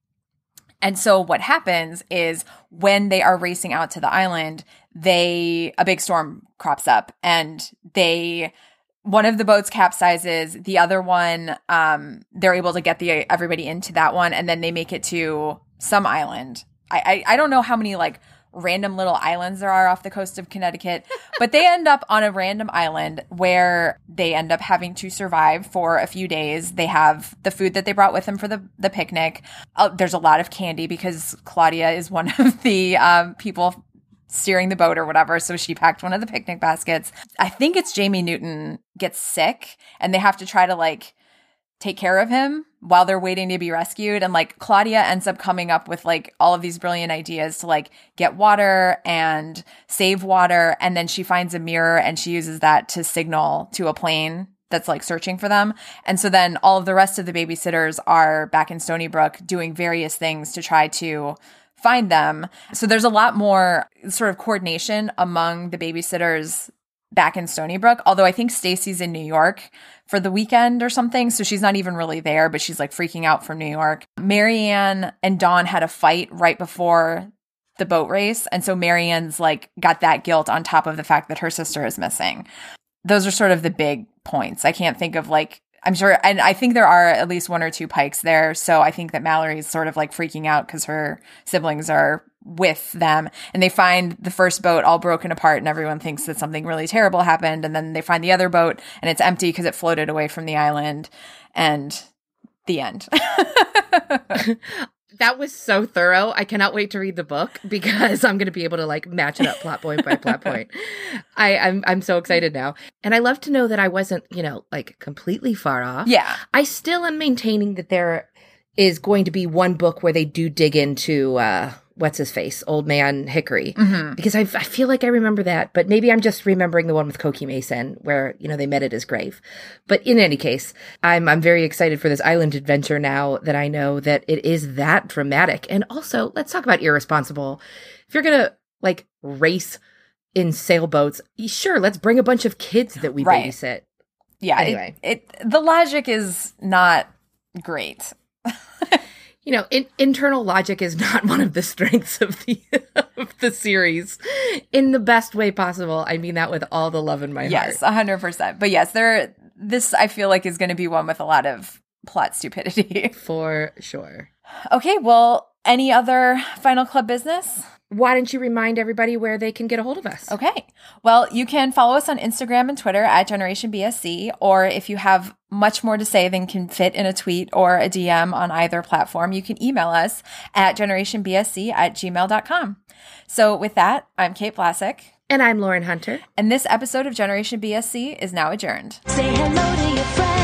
[SPEAKER 2] And so what happens is when they are racing out to the island, they a big storm crops up and they one of the boats capsizes, the other one um they're able to get the everybody into that one and then they make it to some island. I, I, I don't know how many like random little islands there are off the coast of Connecticut, but they end up on a random island where they end up having to survive for a few days. They have the food that they brought with them for the, the picnic. Uh, there's a lot of candy because Claudia is one of the um, people steering the boat or whatever. So she packed one of the picnic baskets. I think it's Jamie Newton gets sick and they have to try to like take care of him while they're waiting to be rescued. And like Claudia ends up coming up with like all of these brilliant ideas to like get water and save water. And then she finds a mirror and she uses that to signal to a plane that's like searching for them. And so then all of the rest of the babysitters are back in Stoneybrook doing various things to try to find them. So there's a lot more sort of coordination among the babysitters back in Stoneybrook. Although I think Stacey's in New York for the weekend or something. So she's not even really there, but she's like freaking out from New York. Mary Anne and Dawn had a fight right before the boat race. And so Mary Anne's like got that guilt on top of the fact that her sister is missing. Those are sort of the big points. I can't think of like I'm sure, and I think there are at least one or two Pikes there. So I think that Mallory's sort of like freaking out because her siblings are with them and they find the first boat all broken apart and everyone thinks that something really terrible happened. And then they find the other boat and it's empty because it floated away from the island and the end.
[SPEAKER 1] that was so thorough. I cannot wait to read the book because I'm going to be able to like match it up plot point by plot point. I, I'm I'm so excited now, and I love to know that I wasn't you know like completely far off.
[SPEAKER 2] Yeah,
[SPEAKER 1] I still am maintaining that there is going to be one book where they do dig into uh, what's his face, old man Hickory, mm-hmm. because I, I feel like I remember that, but maybe I'm just remembering the one with Cokie Mason where you know they met at his grave. But in any case, I'm I'm very excited for this island adventure now that I know that it is that dramatic. And also, let's talk about irresponsible. If you're gonna like race in sailboats, sure, let's bring a bunch of kids that we right. babysit.
[SPEAKER 2] Yeah, anyway, it, it the logic is not great
[SPEAKER 1] you know, in, internal logic is not one of the strengths of the of the series in the best way possible. I mean that with all the love in my
[SPEAKER 2] yes,
[SPEAKER 1] heart.
[SPEAKER 2] Yes, hundred percent. But yes, there. This I feel like is going to be one with a lot of plot stupidity
[SPEAKER 1] for sure.
[SPEAKER 2] Okay, well, any other final club business?
[SPEAKER 1] Why don't you remind everybody where they can get a hold of us?
[SPEAKER 2] Okay. Well, you can follow us on Instagram and Twitter at Generation BSC, or if you have much more to say than can fit in a tweet or a DM on either platform, you can email us at generationbsc at gmail.com. So with that, I'm Kate Vlasic.
[SPEAKER 1] And I'm Lauren Hunter.
[SPEAKER 2] And this episode of Generation BSC is now adjourned. Say hello to your friends.